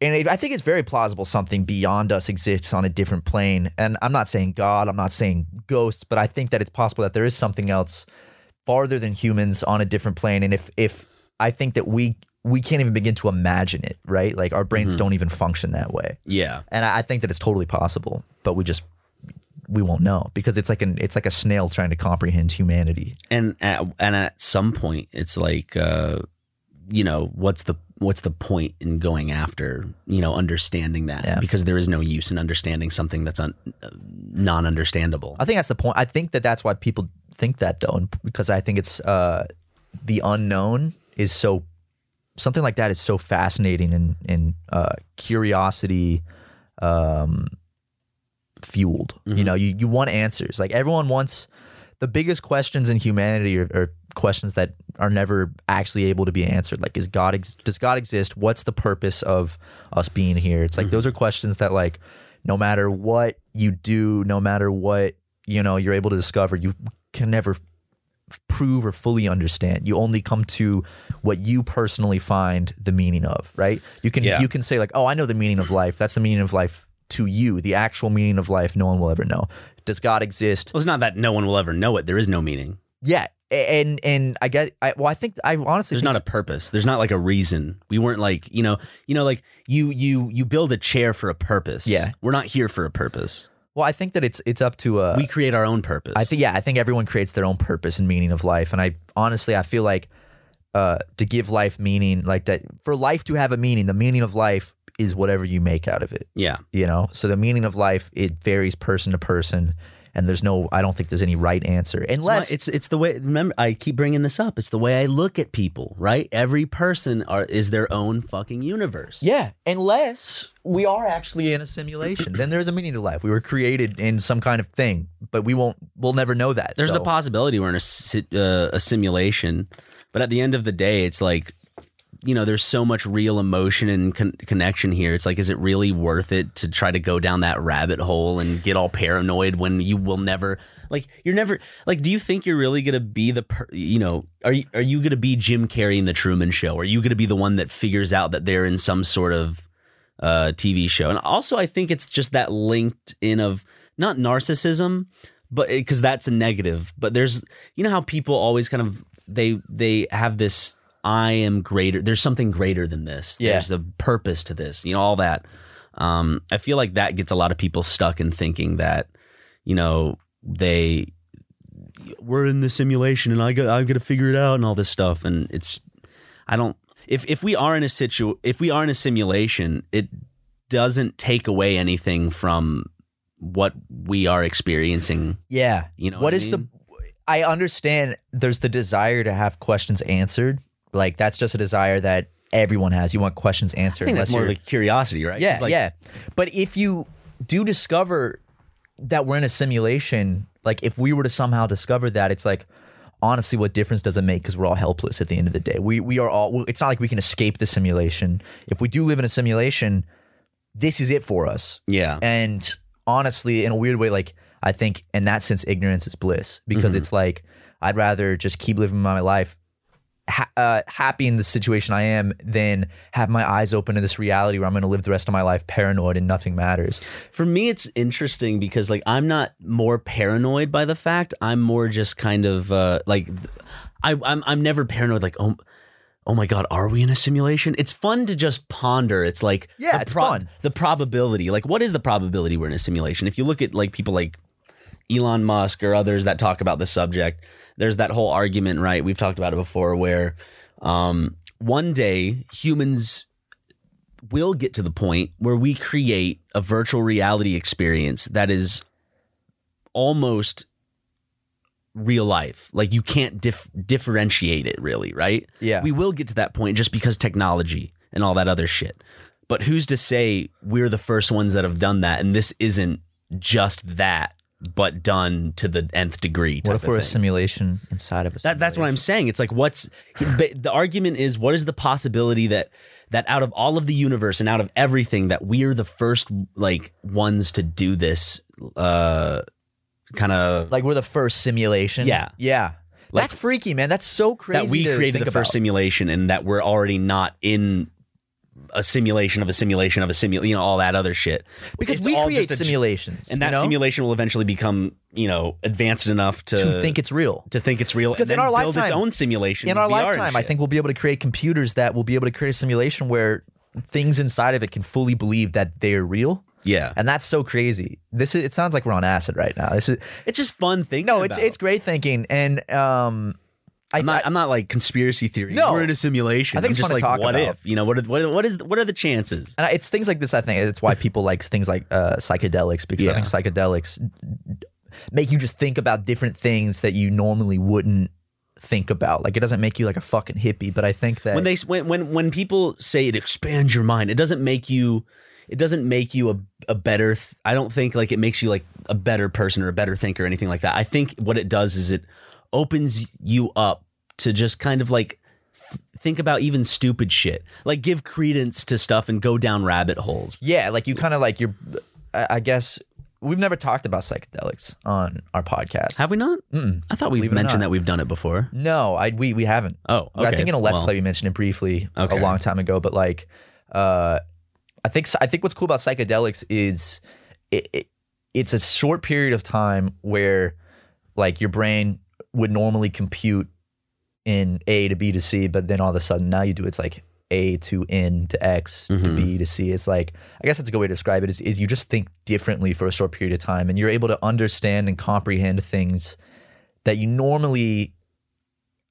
and it, I think it's very plausible something beyond us exists on a different plane. And I'm not saying God, I'm not saying ghosts, but I think that it's possible that there is something else farther than humans on a different plane. And if if I think that we we can't even begin to imagine it, right? Like our brains don't even function that way. Yeah, And I, I think that it's totally possible, but we just we won't know because it's like an it's like a snail trying to comprehend humanity. and at, and at some point, it's like, uh, you know, what's the what's the point in going after you know understanding that Yeah. because there is no use in understanding something that's un, uh, non-understandable. I think that's the point. I think that that's why people think that though, and because I think it's uh, the unknown is so something like that is so fascinating and and uh, curiosity um, fueled. You know, you you want answers. Like everyone wants the biggest questions in humanity are, are questions that are never actually able to be answered. Like, is God ex- does God exist? What's the purpose of us being here? It's like mm-hmm. those are questions that like no matter what you do, no matter what you know you're able to discover, you can never prove or fully understand. You only come to what you personally find the meaning of, right? You can Yeah. you can say like, "Oh, I know the meaning of life." That's the meaning of life to you. The actual meaning of life no one will ever know. Does God exist? Well, it's not that no one will ever know it. There is no meaning. Yeah. And and I get I well I think I honestly There's not a purpose. There's not like a reason. We weren't like, you know, you know, like you you you build a chair for a purpose. Yeah. We're not here for a purpose. well I think that it's it's up to uh we create our own purpose. I think yeah, I think everyone creates their own purpose and meaning of life, and I honestly I feel like uh, to give life meaning, like that for life to have a meaning, the meaning of life is whatever you make out of it. Yeah. You know, so the meaning of life it varies person to person, and there's no I don't think there's any right answer It's, unless my- it's it's the way. Remember, I keep bringing this up. It's the way I look at people. Right. Every person are is their own fucking universe. yeah, unless we are actually in a simulation, then there's a meaning to life. We were created in some kind of thing, but we won't we'll never know that. There's so. the possibility we're in a uh, a simulation, but at the end of the day, it's like you know there's so much real emotion and con- connection here. It's like, is it really worth it to try to go down that rabbit hole and get all paranoid when you will never like you're never like do you think you're really gonna be the per, you know are you are you gonna be Jim Carrey in the Truman Show? Are you gonna be the one that figures out that they're in some sort of uh, TV show? And also, I think it's just that linked in of not narcissism, but because that's a negative. But there's you know how people always kind of they they have this I am greater. There's something greater than this. Yeah. There's a purpose to this. You know all that. Um, I feel like that gets a lot of people stuck in thinking that you know they we're in the simulation and I got I got to figure it out and all this stuff and it's I don't if if we are in a situ if we are in a simulation it doesn't take away anything from what we are experiencing. Yeah. You know what what I is the? I understand there's the desire to have questions answered. Like that's just a desire that everyone has. You want questions answered. I think that's more like curiosity, right? Yeah, like, yeah. But if you do discover that we're in a simulation, like if we were to somehow discover that, it's like honestly, what difference does it make? Because we're all helpless at the end of the day. We we are all. It's not like we can escape the simulation. If we do live in a simulation, this is it for us. Yeah. And honestly, in a weird way, like I think in that sense, ignorance is bliss because Mhm. it's like I'd rather just keep living my life ha- uh, happy in the situation I am than have my eyes open to this reality where I'm going to live the rest of my life paranoid and nothing matters. For me, it's interesting because like I'm not more paranoid by the fact. I'm more just kind of uh, like I, I'm I'm never paranoid. Like oh. Oh my God! Are we in a simulation? It's fun to just ponder. It's like Yeah, the it's fun. The probability, like, what is the probability we're in a simulation? If you look at like people like Elon Musk or others that talk about the subject, there's that whole argument, right? We've talked about it before, where um, one day humans will get to the point where we create a virtual reality experience that is almost real life. Like you can't dif- differentiate it really, right? Yeah. We will get to that point just because technology and all that other shit. But who's to say we're the first ones that have done that and this isn't just that but done to the nth degree What if we're a simulation inside of a That, that's what I'm saying. It's like what's the argument is what is the possibility that that out of all of the universe and out of everything that we're the first like ones to do this uh kind of like we're the first simulation. Yeah. Yeah. Like- that's freaky, man. That's so crazy. that we created the first about. simulation and that we're already not in a simulation of a simulation of a simulation, you know, all that other shit. because It's we create simulations, and that know? simulation will eventually become, you know, advanced enough to, to think it's real. to think it's real Because and in our build lifetime, its own simulation in our VR lifetime, I think we'll be able to create computers that will be able to create a simulation where things inside of it can fully believe that they're real. yeah. And that's so crazy. This is, it sounds like we're on acid right now. This is It's just fun thinking. no, it's about. it's great thinking, and um, I, I'm not. Not like conspiracy theory. No. we're in a simulation. I think I'm it's just like, what about. if? You know, what? Are, what? What is? What are the chances? and it's things like this. I think it's why people like things like uh, psychedelics because I think psychedelics make you just think about different things that you normally wouldn't think about. Like it doesn't make you like a fucking hippie, but I think that when they when when when people say it expands your mind, it doesn't make you. It doesn't make you a, a better. Th- I don't think like it makes you like a better person or a better thinker or anything like that. I think what it does is it opens you up to just kind of like think about even stupid shit, like give credence to stuff and go down rabbit holes. Yeah, like you kind of like you're. I guess we've never talked about psychedelics on our podcast. Have we not? Mm-mm. I thought we've Believe it or mentioned that we've done it before. No, I we we haven't. Oh, okay. I think in a Let's Well, Play we mentioned it briefly Okay. a long time ago, but like, uh, I think I think what's cool about psychedelics is it, it it's a short period of time where like your brain would normally compute in A to B to C, but then all of a sudden now you do it's like A to N to X to Mhm. B to C. It's like I guess that's a good way to describe it. Is, is you just think differently for a short period of time, and you're able to understand and comprehend things that you normally,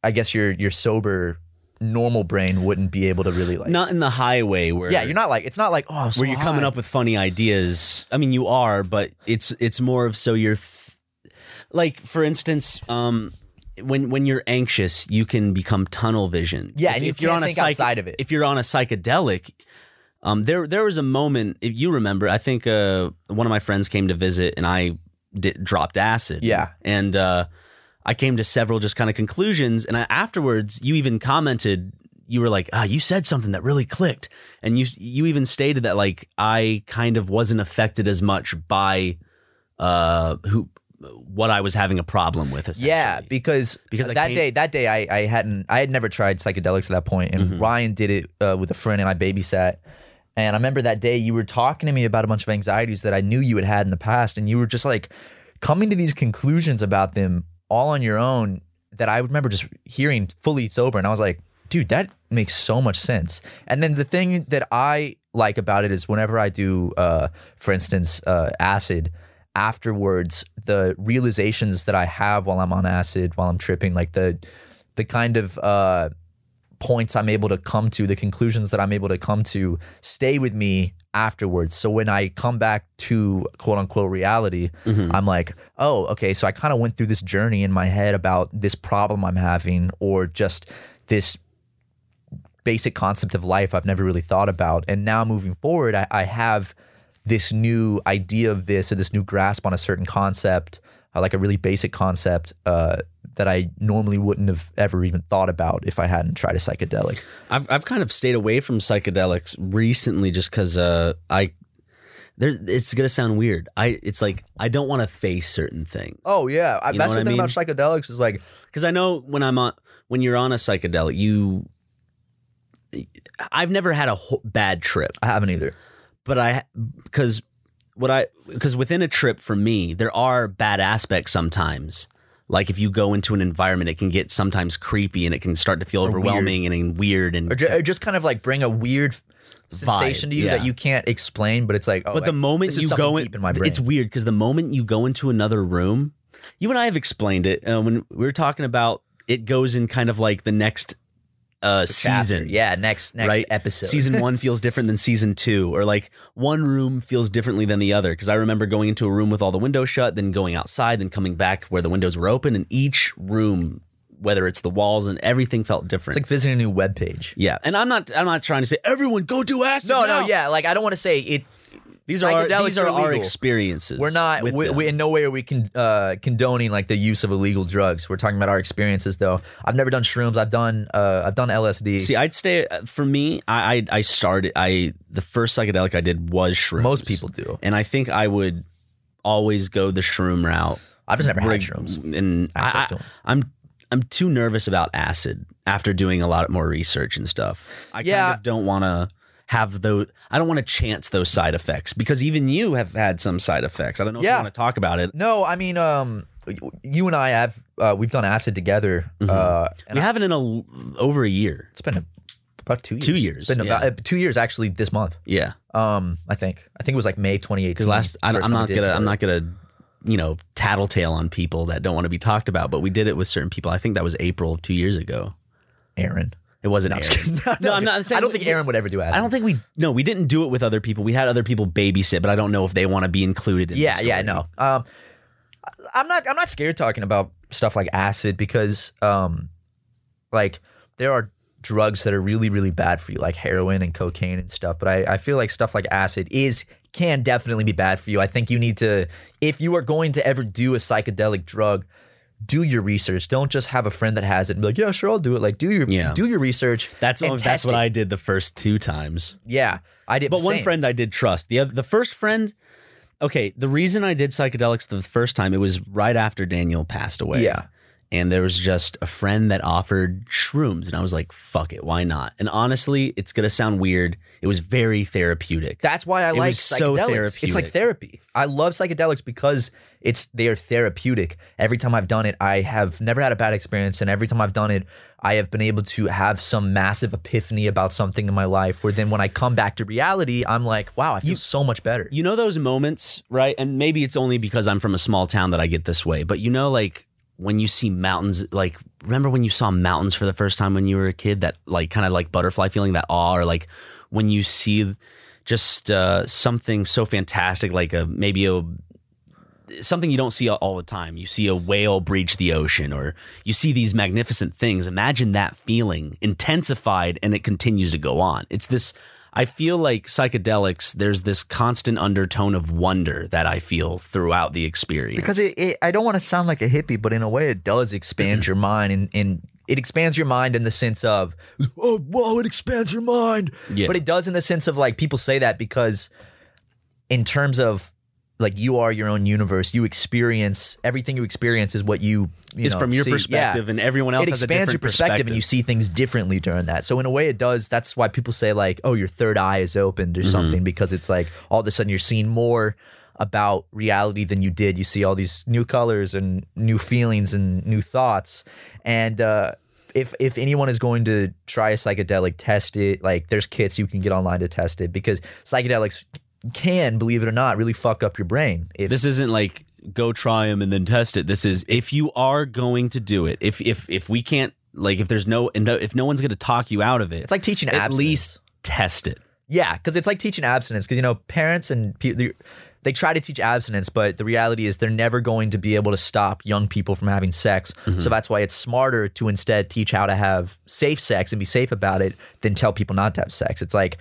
I guess your your sober normal brain wouldn't be able to really like. Not in the highway where yeah, you're not like it's not like oh so where you're coming up with funny ideas. I mean, you are, but it's it's more of so you're th- like, for instance, um, when when you're anxious, you can become tunnel vision. Yeah, and you can't think outside of it. If you're on a psychedelic, um, there there was a moment if you remember. I think uh, one of my friends came to visit, and I did, dropped acid. Yeah. and uh, I came to several just kind of conclusions, and I, afterwards, you even commented. you were like, ah, you said something that really clicked, and you you even stated that like I kind of wasn't affected as much by uh who what I was having a problem with. Yeah, because Because that came- day, that day, I, I hadn't, I had never tried psychedelics at that point, and Mm-hmm. Ryan did it uh, with a friend, and I babysat. And I remember that day you were talking to me about a bunch of anxieties that I knew you had had in the past, and you were just like coming to these conclusions about them all on your own that I remember just hearing fully sober, and I was like, dude, that makes so much sense. And then the thing that I like about it is whenever I do, uh, for instance, uh, acid afterwards the realizations that I have while I'm on acid, while I'm tripping, like the the kind of uh, points I'm able to come to, the conclusions that I'm able to come to, stay with me afterwards. So when I come back to quote unquote reality, I'm like, oh, okay. So I kind of went through this journey in my head about this problem I'm having, or just this basic concept of life I've never really thought about. And now moving forward, I, I have this new idea of this or this new grasp on a certain concept, uh, like a really basic concept uh, that I normally wouldn't have ever even thought about if I hadn't tried a psychedelic. I've I've kind of stayed away from psychedelics recently just because uh, I there it's gonna sound weird. I it's like I don't want to face certain things Oh yeah, I, that's the I thing about psychedelics is like because I know when I'm on when you're on a psychedelic, you I've never had a wh- bad trip. I haven't either. But I because what I because within a trip for me there are bad aspects sometimes. Like if you go into an environment, it can get sometimes creepy and it can start to feel overwhelming and weird and Or, ju- or just kind of like bring a weird sensation to you yeah. that you can't explain, but it's like. Oh, but the like, moment you go in, in my brain, it's weird because the moment you go into another room, you and I have explained it uh, when we were talking about it goes in kind of like the next uh, Chapter. season. Yeah, next next right? episode. Season one feels different than season two, or like one room feels differently than the other. Because I remember going into a room with all the windows shut, then going outside, then coming back where the windows were open, and each room, whether it's the walls and everything, felt different. It's like visiting a new web page. yeah, and I'm not, I'm not trying to say everyone go do acid. No, now." no, yeah. Like I don't want to say it. These are our, these are are our experiences. We're not. We, we, in no way are we con, uh, condoning like the use of illegal drugs. We're talking about our experiences, though. I've never done shrooms. I've done. Uh, I've done LSD. See, I'd stay for me. I, I I started. I the first psychedelic I did was shrooms. Most people do. and I think I would always go the shroom route. I've just never had Rig- shrooms. and Access I, I'm I'm too nervous about acid after doing a lot more research and stuff. I Yeah. kind of don't want to have those. I don't want to chance those side effects because even you have had some side effects. I don't know if you want to talk about it. No, I mean, um, you and I have uh, we've done acid together. Mm-hmm. Uh, we haven't in a over a year. it's been a, about two years. Two years, It's been yeah. about uh, two years actually this month. Yeah, Um, I think I think it was like May 2018. because last I, i'm not gonna I'm not gonna you know tattletale on people that don't want to be talked about, but we did it with certain people. I think that was April of two years ago. Aaron. It wasn't just Aaron. kidding. No, I'm not saying I don't think Aaron would ever do acid. I don't think we no, we didn't do it with other people. We had other people babysit, but I don't know if they want to be included in yeah, yeah, no. Um, I'm not. I'm not scared talking about stuff like acid because, um, like there are drugs that are really, really bad for you, like heroin and cocaine and stuff. But I, I feel like stuff like acid is can definitely be bad for you. I think you need to, if you are going to ever do a psychedelic drug, do your research. Don't just have a friend that has it and be like, yeah, sure, I'll do it. Like, do your Yeah. do your research. That's and that's what it. I did the first two times. Yeah, I did. But one same. friend I did trust. The oth- the first friend, okay, the reason I did psychedelics the first time it was right after Daniel passed away. Yeah. And there was just a friend that offered shrooms, and I was like, "Fuck it, why not?" And honestly, it's gonna sound weird. It was very therapeutic. That's why I It like so psychedelics. it's like therapy. I love psychedelics because it's they are therapeutic. Every time I've done it, I have never had a bad experience, and every time I've done it, I have been able to have some massive epiphany about something in my life. Where then when I come back to reality, I'm like, wow, I feel so much better. You know those moments, right? And maybe it's only because I'm from a small town that I get this way, but you know, like when you see mountains, like remember when you saw mountains for the first time when you were a kid, that like kind of like butterfly feeling, that awe, or like when you see just uh, something so fantastic, like a maybe a something you don't see all the time. You see a whale breach the ocean, or you see these magnificent things. Imagine that feeling intensified, and it continues to go on. It's this. I feel like psychedelics. There's this constant undertone of wonder that I feel throughout the experience. because it, it, I don't want to sound like a hippie, but in a way, it does expand mm-hmm. your mind and and it expands your mind in the sense of oh whoa it expands your mind Yeah. but it does in the sense of like people say that because in terms of like you are your own universe you experience everything you experience is what you, you Is know, from your see. perspective, Yeah. and everyone else it has a expands your different perspective, and you see things differently during that so in a way it does that's why people say like oh your third eye is opened Mm-hmm. or something because it's like all of a sudden you're seeing more about reality than you did you see all these new colors and new feelings and new thoughts and uh if if anyone is going to try a psychedelic test it like there's kits you can get online to test it because psychedelics can believe it or not really fuck up your brain if This isn't like go try them and then test it. This is if you are going to do it. If if if we can't like if there's no and if no one's going to talk you out of it, it's like teaching at abstinence. least test it. Yeah, because it's like teaching abstinence. Because you know, parents and people they try to teach abstinence, but the reality is they're never going to be able to stop young people from having sex. Mm-hmm. So that's why it's smarter to instead teach how to have safe sex and be safe about it than tell people not to have sex. It's like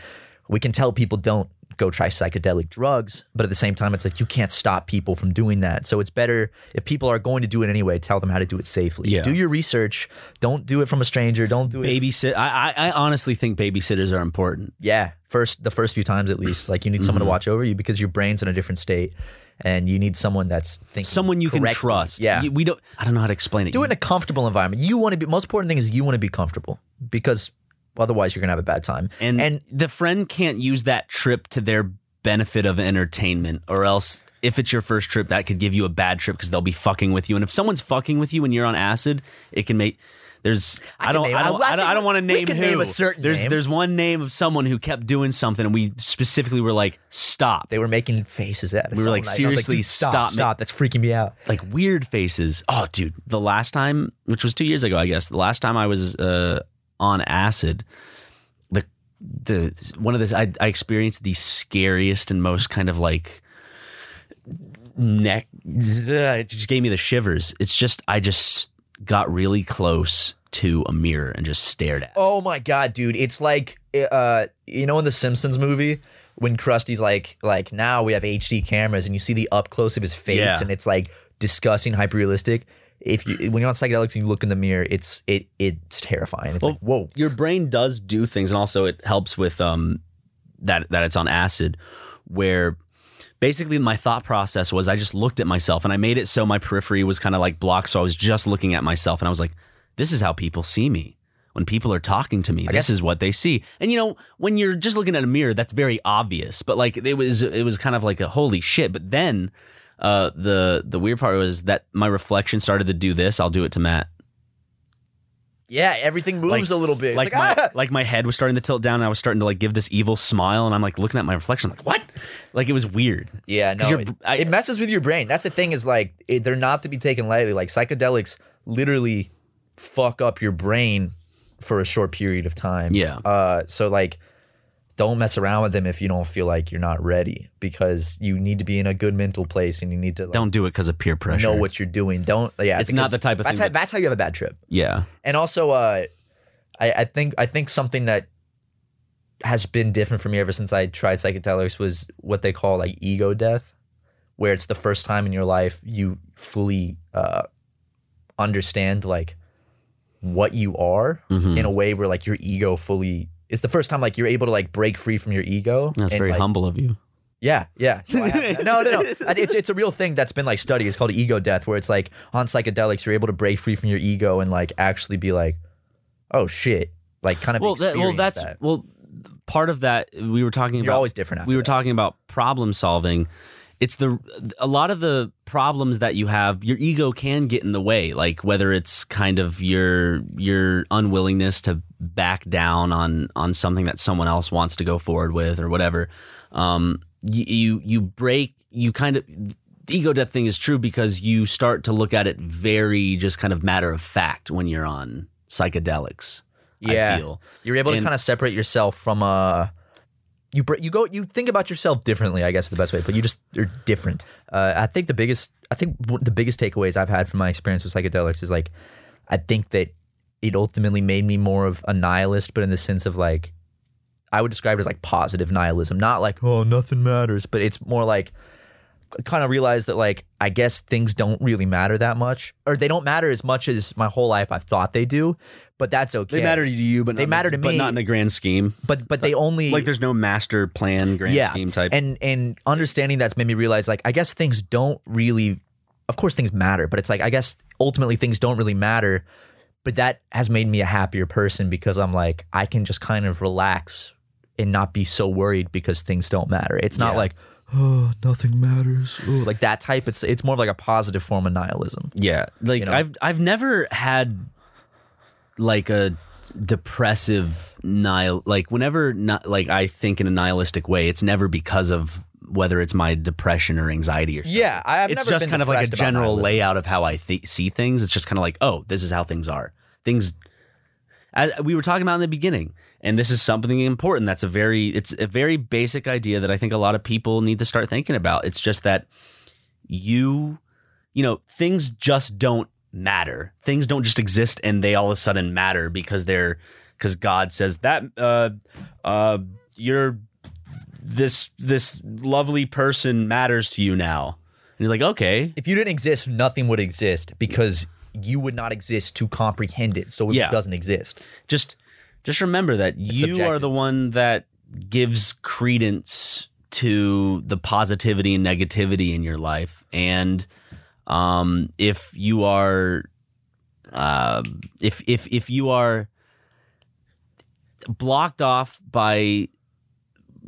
we can tell people don't go try psychedelic drugs, but at the same time, it's like you can't stop people from doing that. So it's better if people are going to do it anyway, tell them how to do it safely. Yeah. Do your research. Don't do it from a stranger. Don't do it Babysit. I, I I honestly think babysitters are important. yeah, first the first few times at least, like you need someone to Mm-hmm. watch over you because your brain's in a different state, and you need someone that's thinking Someone you can trust. Yeah, we don't. I don't know how to explain it. do it in a comfortable environment. You want to be. Most important thing is you want to be comfortable because otherwise you're gonna have a bad time. and and the friend can't use that trip to their benefit of entertainment, or else if it's your first trip, that could give you a bad trip because they'll be fucking with you. And if someone's fucking with you when you're on acid, it can make. There's I, can don't name- I I- don't I I, don't, don't want to name who. name a certain there's name. there's one name of someone who kept doing something, and we specifically were like, stop. they were making faces at us. We were like, night. And I seriously, dude, stop, stop, stop. That's freaking me out. like weird faces. Oh, dude, the last time, which was two years ago, I guess, the last time I was uh, on acid, the the one of the I, I experienced the scariest and most kind of like neck. It just gave me the shivers. It's just I just got really close to a mirror and just stared at. it. Oh my god, dude! It's like uh, you know, in the Simpsons movie when Krusty's like, like now we have HD cameras and you see the up close of his face Yeah. and it's like disgusting, hyper realistic. If you when you're on psychedelics and you look in the mirror, it's it it's terrifying. It's like whoa. your brain does do things, and also it helps with um that that it's on acid, where basically my thought process was I just looked at myself and I made it so my periphery was kind of like blocked, so I was just looking at myself, and I was like, this is how people see me. When people are talking to me, this guess- is what they see. And you know, when you're just looking at a mirror, that's very obvious. But like it was, it was kind of like a holy shit. But then, uh, the the weird part was that my reflection started to do this. I'll do it to Matt. Yeah, everything moves a little bit. It's Like, like, my ah! like my head was starting to tilt down, and I was starting to like give this evil smile, and I'm like looking at my reflection, like what? Like it was weird. Yeah, 'Cause no, it, I- it messes with your brain. That's the thing is like it, they're not to be taken lightly. Like psychedelics literally fuck up your brain for a short period of time. Yeah. Uh, so like, don't mess around with them if you don't feel like you're not ready because you need to be in a good mental place and you need to like, Don't do it because of peer pressure. know what you're doing. Don't. Yeah, It's not the type of that's thing How, that- that's how you have a bad trip. Yeah, And also, uh, I, I think I think something that has been different for me ever since I tried psychedelics was what they call like ego death, where it's the first time in your life you fully uh, understand like what you are Mm-hmm. in a way where like your ego fully. It's the first time like you're able to like break free from your ego. that's and, very like, humble of you. yeah, yeah. So have- no, no, no. It's it's a real thing that's been like studied. It's called ego death, where it's like on psychedelics, you're able to break free from your ego and like actually be like, oh shit, like kind of Well, that, well, that's that. well, part of that we were talking You're about. always different we were that. talking about problem solving. It's the a lot of the problems that you have. Your ego can get in the way, like whether it's kind of your your unwillingness to back down on on something that someone else wants to go forward with or whatever. Um, you you, you break. You kind of the ego death thing is true because you start to look at it very just kind of matter of fact when you're on psychedelics. yeah. You're able to kind of separate yourself from uh you you go you think about yourself differently. I guess is the best way, but you just you're different. Uh, I think the biggest I think the biggest takeaways I've had from my experience with psychedelics is like I think that it ultimately made me more of a nihilist, but in the sense of like I would describe it as like positive nihilism, not like oh nothing matters, but it's more like kind of realized that like I guess things don't really matter that much, or they don't matter as much as my whole life I thought they do. But that's okay. They matter to you, but They not, matter to but me. not in the grand scheme. but but they only Like there's no master plan, grand yeah, scheme type. And and understanding that's made me realize like I guess things don't really. Of course, things matter, but it's like I guess ultimately things don't really matter. But that has made me a happier person because I'm like I can just kind of relax and not be so worried because things don't matter. It's not Yeah. like oh nothing matters, oh, like that type. It's it's more of like a positive form of nihilism. Yeah, like You know? I've I've never had like a depressive nihil like whenever not like I think in a nihilistic way, it's never because of whether it's my depression or anxiety or something. Yeah, I, I've it's just kind of like a general layout of how I th- see things. It's just kind of like, oh, this is how things are. Things as we were talking about in the beginning, and this is something important. That's a very it's a very basic idea that I think a lot of people need to start thinking about. It's just that you, you know, things just don't matter. Things don't just exist and they all of a sudden matter because they're because God says that uh uh you're this this lovely person matters to you now. And he's like, okay, If you didn't exist, nothing would exist because you would not exist to comprehend it. So it Yeah. doesn't exist. just just remember that you are the one that gives credence to the positivity and negativity in your life and um, if you are uh, if if if you are blocked off by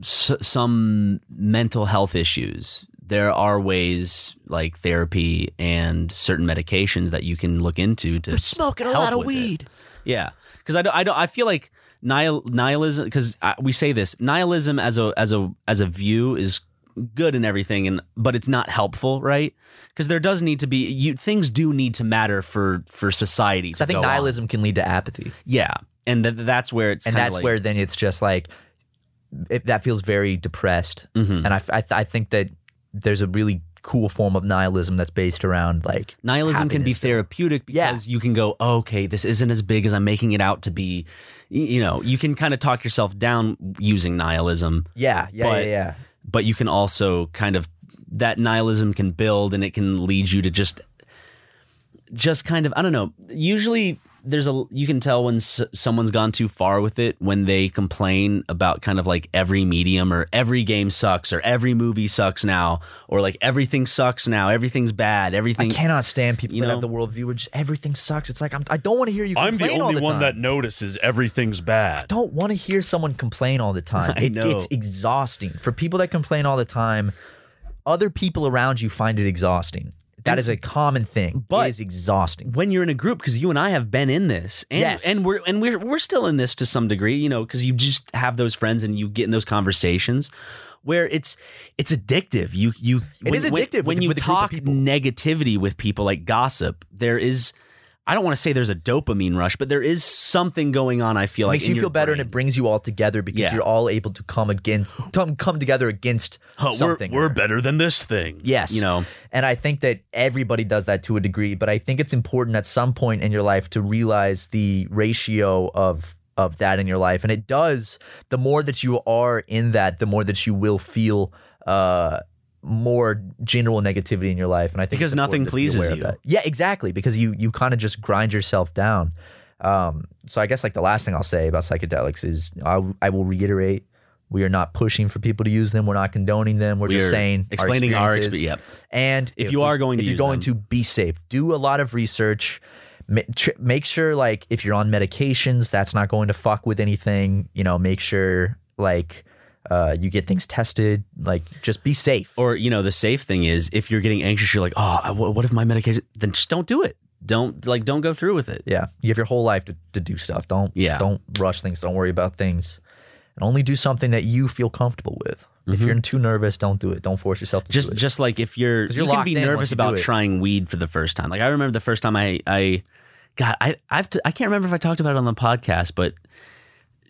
s- some mental health issues there are ways like therapy and certain medications that you can look into to Smoking a lot of with it. weed. Yeah, because I don't, I don't, I feel like nihil, nihilism. Because we say this nihilism as a as a as a view is good and everything, and but it's not helpful, right? Because there does need to be you things do need to matter for for society. I think go on. nihilism can lead to apathy. yeah, and th- that's where it's and that's like- where then it's just like it, that feels very depressed Mhm. and I, I, I think that there's a really cool form of nihilism that's based around like nihilism can be therapeutic Yeah. because you can go, oh, okay, this isn't as big as I'm making it out to be. You know, you can kind of talk yourself down using nihilism. yeah yeah But- yeah yeah but you can also kind of that nihilism can build and it can lead you to just just kind of I don't know. Usually there's a you can tell when s- someone's gone too far with it when they complain about kind of like every medium or every game sucks or every movie sucks now or like everything sucks now everything's bad everything I everything cannot stand people you that have know? the worldview where just everything sucks. It's like I'm, I don't want to hear you. Complain all the only the one time. That notices everything's bad. I don't want to hear someone complain all the time. I It- know. It's exhausting for people that complain all the time. Other people around you find it exhausting. That is a common thing. But- it is exhausting. when you're in a group because you and I have been in this, and Yes. and we're and we're we're still in this to some degree, you know, because you just have those friends and you get in those conversations where it's it's addictive. You you It when, is when- addictive when, with- you with a group of talk negativity with people like gossip. There is. I don't want to say there's a dopamine rush, but there is something going on. I feel It like makes you feel better and it brings you all together because Yeah. you're all able to come against come, come together against Huh, we're, something. we're better than this thing. Yes. You know. And I think that everybody does that to a degree, but I think it's important at some point in your life to realize the ratio of of that in your life. And it does, the more that you are in that, the more that you will feel uh more general negativity in your life. And I think Because nothing to be pleases you. Yeah, exactly. Because you you kind of just grind yourself down. Um, so I guess like the last thing I'll say about psychedelics is I, I will reiterate we are not pushing for people to use them. We're not condoning them. We're We just saying explaining our experiences. expe- yep. And If you are going to if you're use going them. to be safe, do a lot of research. Make sure like if you're on medications, that's not going to fuck with anything. You know, make sure like uh, you get things tested. Like just be safe. Or you know, the safe thing is if you're getting anxious, you're like, oh, what if my medication? Then just don't do it. Don't like don't go through with it. yeah, you have your whole life to, to do stuff. Don't Yeah. don't rush things. Don't worry about things, and only do something that you feel comfortable with. If you're too nervous, don't do it. Don't force yourself to Mm-hmm. just do it. just like if you're, you're you can be nervous about trying weed for the first time. Like I remember the first time I I God I I've t- I can't remember if I talked about it on the podcast, but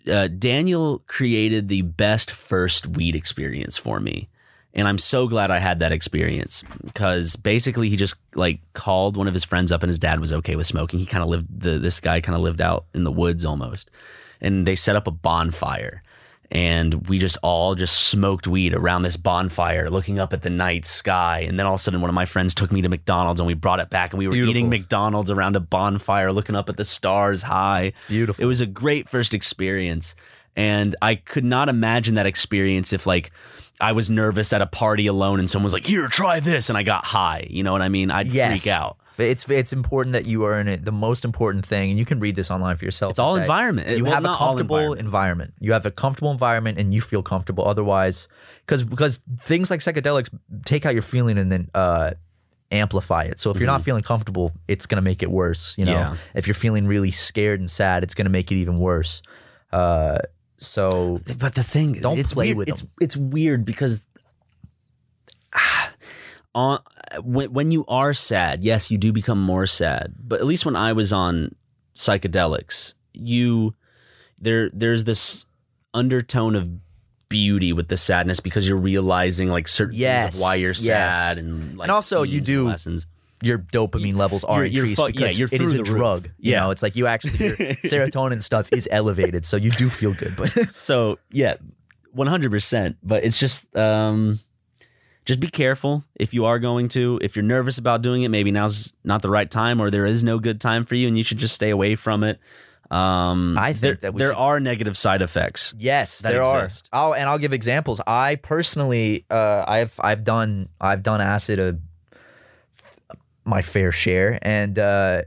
uh, Daniel created the best first weed experience for me. And I'm so glad I had that experience because basically he just like called one of his friends up and his dad was okay with smoking. He kind of lived the this guy kind of lived out in the woods almost. And they set up a bonfire and we just all just smoked weed around this bonfire, looking up at the night sky. And then all of a sudden, one of my friends took me to McDonald's, and we brought it back, and we were Beautiful. eating McDonald's around a bonfire, looking up at the stars high. Beautiful. It was a great first experience, and I could not imagine that experience if like. I was nervous at a party alone and someone was like, "Here, try this," and I got high. You know what I mean? I'd Yes. freak out. But it's it's important that you are in it. The most important thing, and you can read this online for yourself. It's all environment. You Well, have a comfortable environment. environment. You have a comfortable environment, and you feel comfortable. Otherwise, because because things like psychedelics take out your feeling and then uh, amplify it. So if you're not feeling comfortable, it's gonna make it worse. You know, Mm-hmm. Yeah. if you're feeling really scared and sad, it's gonna make it even worse. Uh, so But the thing, Don't it's play weird. with it's them. it's weird because ah, on when when you are sad, yes, you do become more sad. But at least when I was on psychedelics, you there there's this undertone of beauty with the sadness because you're realizing like certain things of why you're yes. sad and like And also you do- lessons. your dopamine levels are You're- you're increased fu- yeah, because you're it is a the roof. drug. You Yeah. know, it's like you actually your serotonin stuff is elevated, so you do feel good. But So yeah, one hundred percent. But it's just um, just be careful if you are going to. If you're nervous about doing it, maybe now's not the right time, or there is no good time for you, and you should just stay away from it. Um, I think there, that we there should- are negative side effects. Yes, that there exist. are. I'll, and I'll give examples. I personally, uh, I've I've done I've done acid a my fair share, and uh,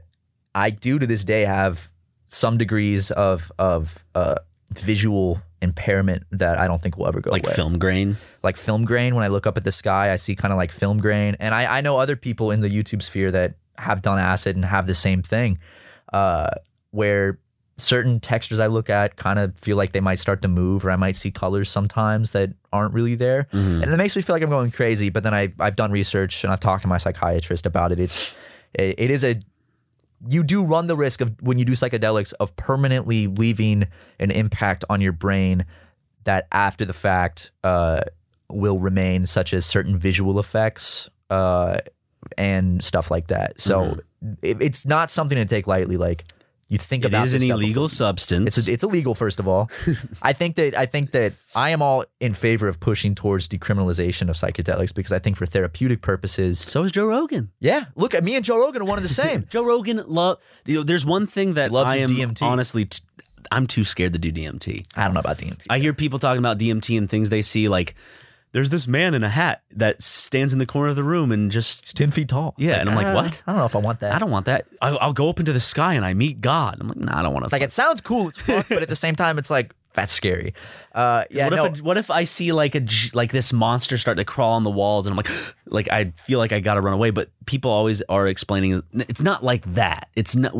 I do to this day have some degrees of of uh, visual impairment that I don't think will ever go away. Like away. film grain. like film grain. When I look up at the sky, I see kind of like film grain. And I, I know other people in the YouTube sphere that have done acid and have the same thing, uh, where certain textures I look at kind of feel like they might start to move, or I might see colors sometimes that aren't really there, and it makes me feel like I'm going crazy. But then I I've done research and I've talked to my psychiatrist about it. It's it, it is a you do run the risk of when you do psychedelics of permanently leaving an impact on your brain that after the fact uh, will remain, such as certain visual effects uh, and stuff like that. So it, it's not something to take lightly. Like you think. It about is this an stuff illegal before- substance. It's it's illegal first of all. I think that I think that I am all in favor of pushing towards decriminalization of psychedelics because I think for therapeutic purposes. so is Joe Rogan. Yeah, look at me and Joe Rogan are one of the same. Joe Rogan love. You know, there's one thing that Loves I am DMT. honestly. T- I'm too scared to do DMT. I don't know about DMT. I hear people talking about DMT and things they see like there's this man in a hat that stands in the corner of the room and just It's ten feet tall. It's Yeah, and I'm like, uh, what? I don't know if I want that. I don't want that. I'll, I'll go up into the sky and I meet God. I'm like, nah, I don't want to. like it sounds cool as fuck, but at the same time, it's like that's scary. Uh, yeah, what no, if a, what if I see like a like this monster start to crawl on the walls and I'm like like I feel like I got to run away but people always are explaining it's not like that it's not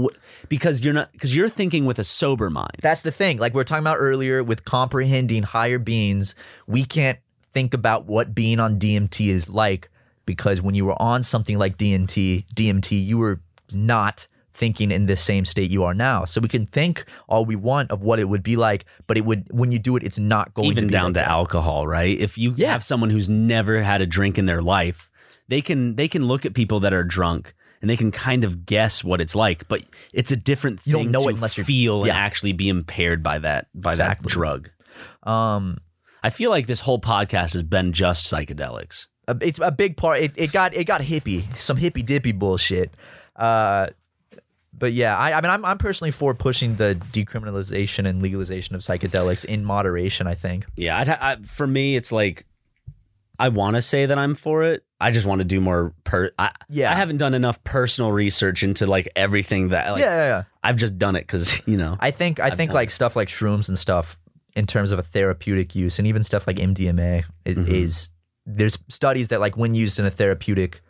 because you're not because you're thinking with a sober mind that's the thing. Like we are talking about earlier with comprehending higher beings, we can't think about what being on DMT is like because when you were on something like DMT, DMT, you were not thinking in the same state you are now. So we can think all we want of what it would be like, but it would when you do it, it's not going even to be down like to that. alcohol right if you Yeah. have someone who's never had a drink in their life they can they can look at people that are drunk and they can kind of guess what it's like but it's a different You thing don't know to it unless you're- feel and yeah. actually be impaired by that by Exactly. that drug Um, I feel like this whole podcast has been just psychedelics. a- it's a big part. It, it got it got hippie, some hippy dippy bullshit. Uh, but yeah, I, I mean, I'm I'm personally for pushing the decriminalization and legalization of psychedelics in moderation. I think. Yeah, I'd I, for me, it's like I want to say that I'm for it. I just want to do more. Per I, Yeah. I haven't done enough personal research into like everything that. Like, yeah, yeah, yeah. I've just done it because you know. I think I think done like stuff like shrooms and stuff in terms of a therapeutic use, and even stuff like MDMA is, Mhm. is there's studies that like when used in a therapeutic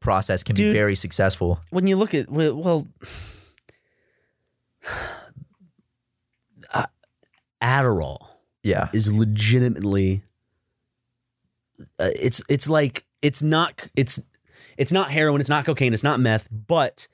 process can be very successful. when you look at well, well uh, Adderall Yeah, is legitimately uh, it's it's like it's not it's it's not heroin, it's not cocaine, it's not meth, but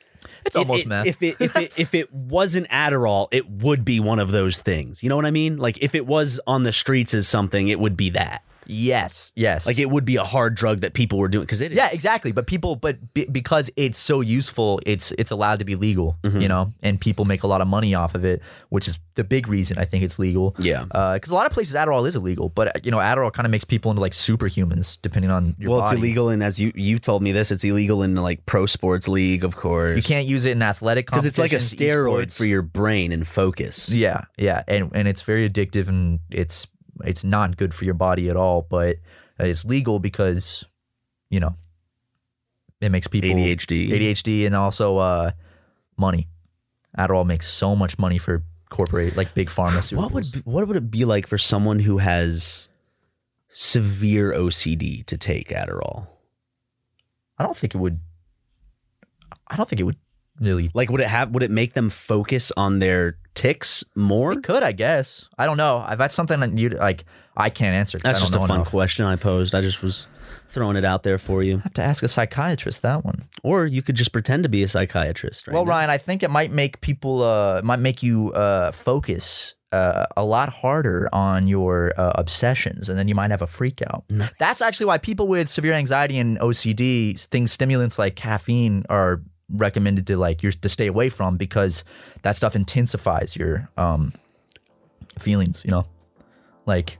it's it- almost it- meth. If it if it if it wasn't Adderall, it would be one of those things. You know what I mean? Like if it was on the streets as something, it would be that. Yes, yes. Like it would be a hard drug that people were doing because it is. Yeah, exactly. But people, but be, because it's so useful, it's it's allowed to be legal, Mm-hmm. you know, and people make a lot of money off of it, which is the big reason I think it's legal. Yeah. because a lot of places Adderall is illegal, but uh, you know, Adderall kind of makes people into like superhumans, depending on your Well, body. it's illegal, and as you you told me this, it's illegal in like pro sports league, of course. You can't use it in athletic because it's like a steroid esports. for your brain and focus. Yeah, yeah, and and it's very addictive, and it's it's not good for your body at all. But it's legal because you know it makes people ADHD. ADHD, and also uh, money. Adderall makes so much money for corporate like big pharmaceuticals. What would what would it be like for someone who has severe OCD to take Adderall? I don't think it would. I don't think it would really. Like, would it have? Would it make them focus on their tics more? It could, I guess. I don't know. I've had something that you like, I can't answer. That's I don't just a fun enough. question I posed. I just was throwing it out there for you. I have to ask a psychiatrist that one. Or you could just pretend to be a psychiatrist. Right well, now. Ryan, I think it might make people, uh, it might make you uh, focus uh, a lot harder on your uh, obsessions, and then you might have a freak out. That's actually why people with severe anxiety and OCD, things stimulants like caffeine are recommended to like you to stay away from because that stuff intensifies your um, feelings. You know, like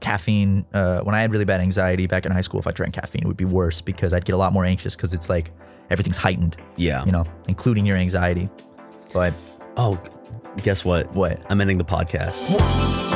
caffeine. Uh, when I had really bad anxiety back in high school, if I drank caffeine, it would be worse because I'd get a lot more anxious because it's like everything's heightened Yeah. you know, including your anxiety. But Oh, guess what? what? I'm ending the podcast.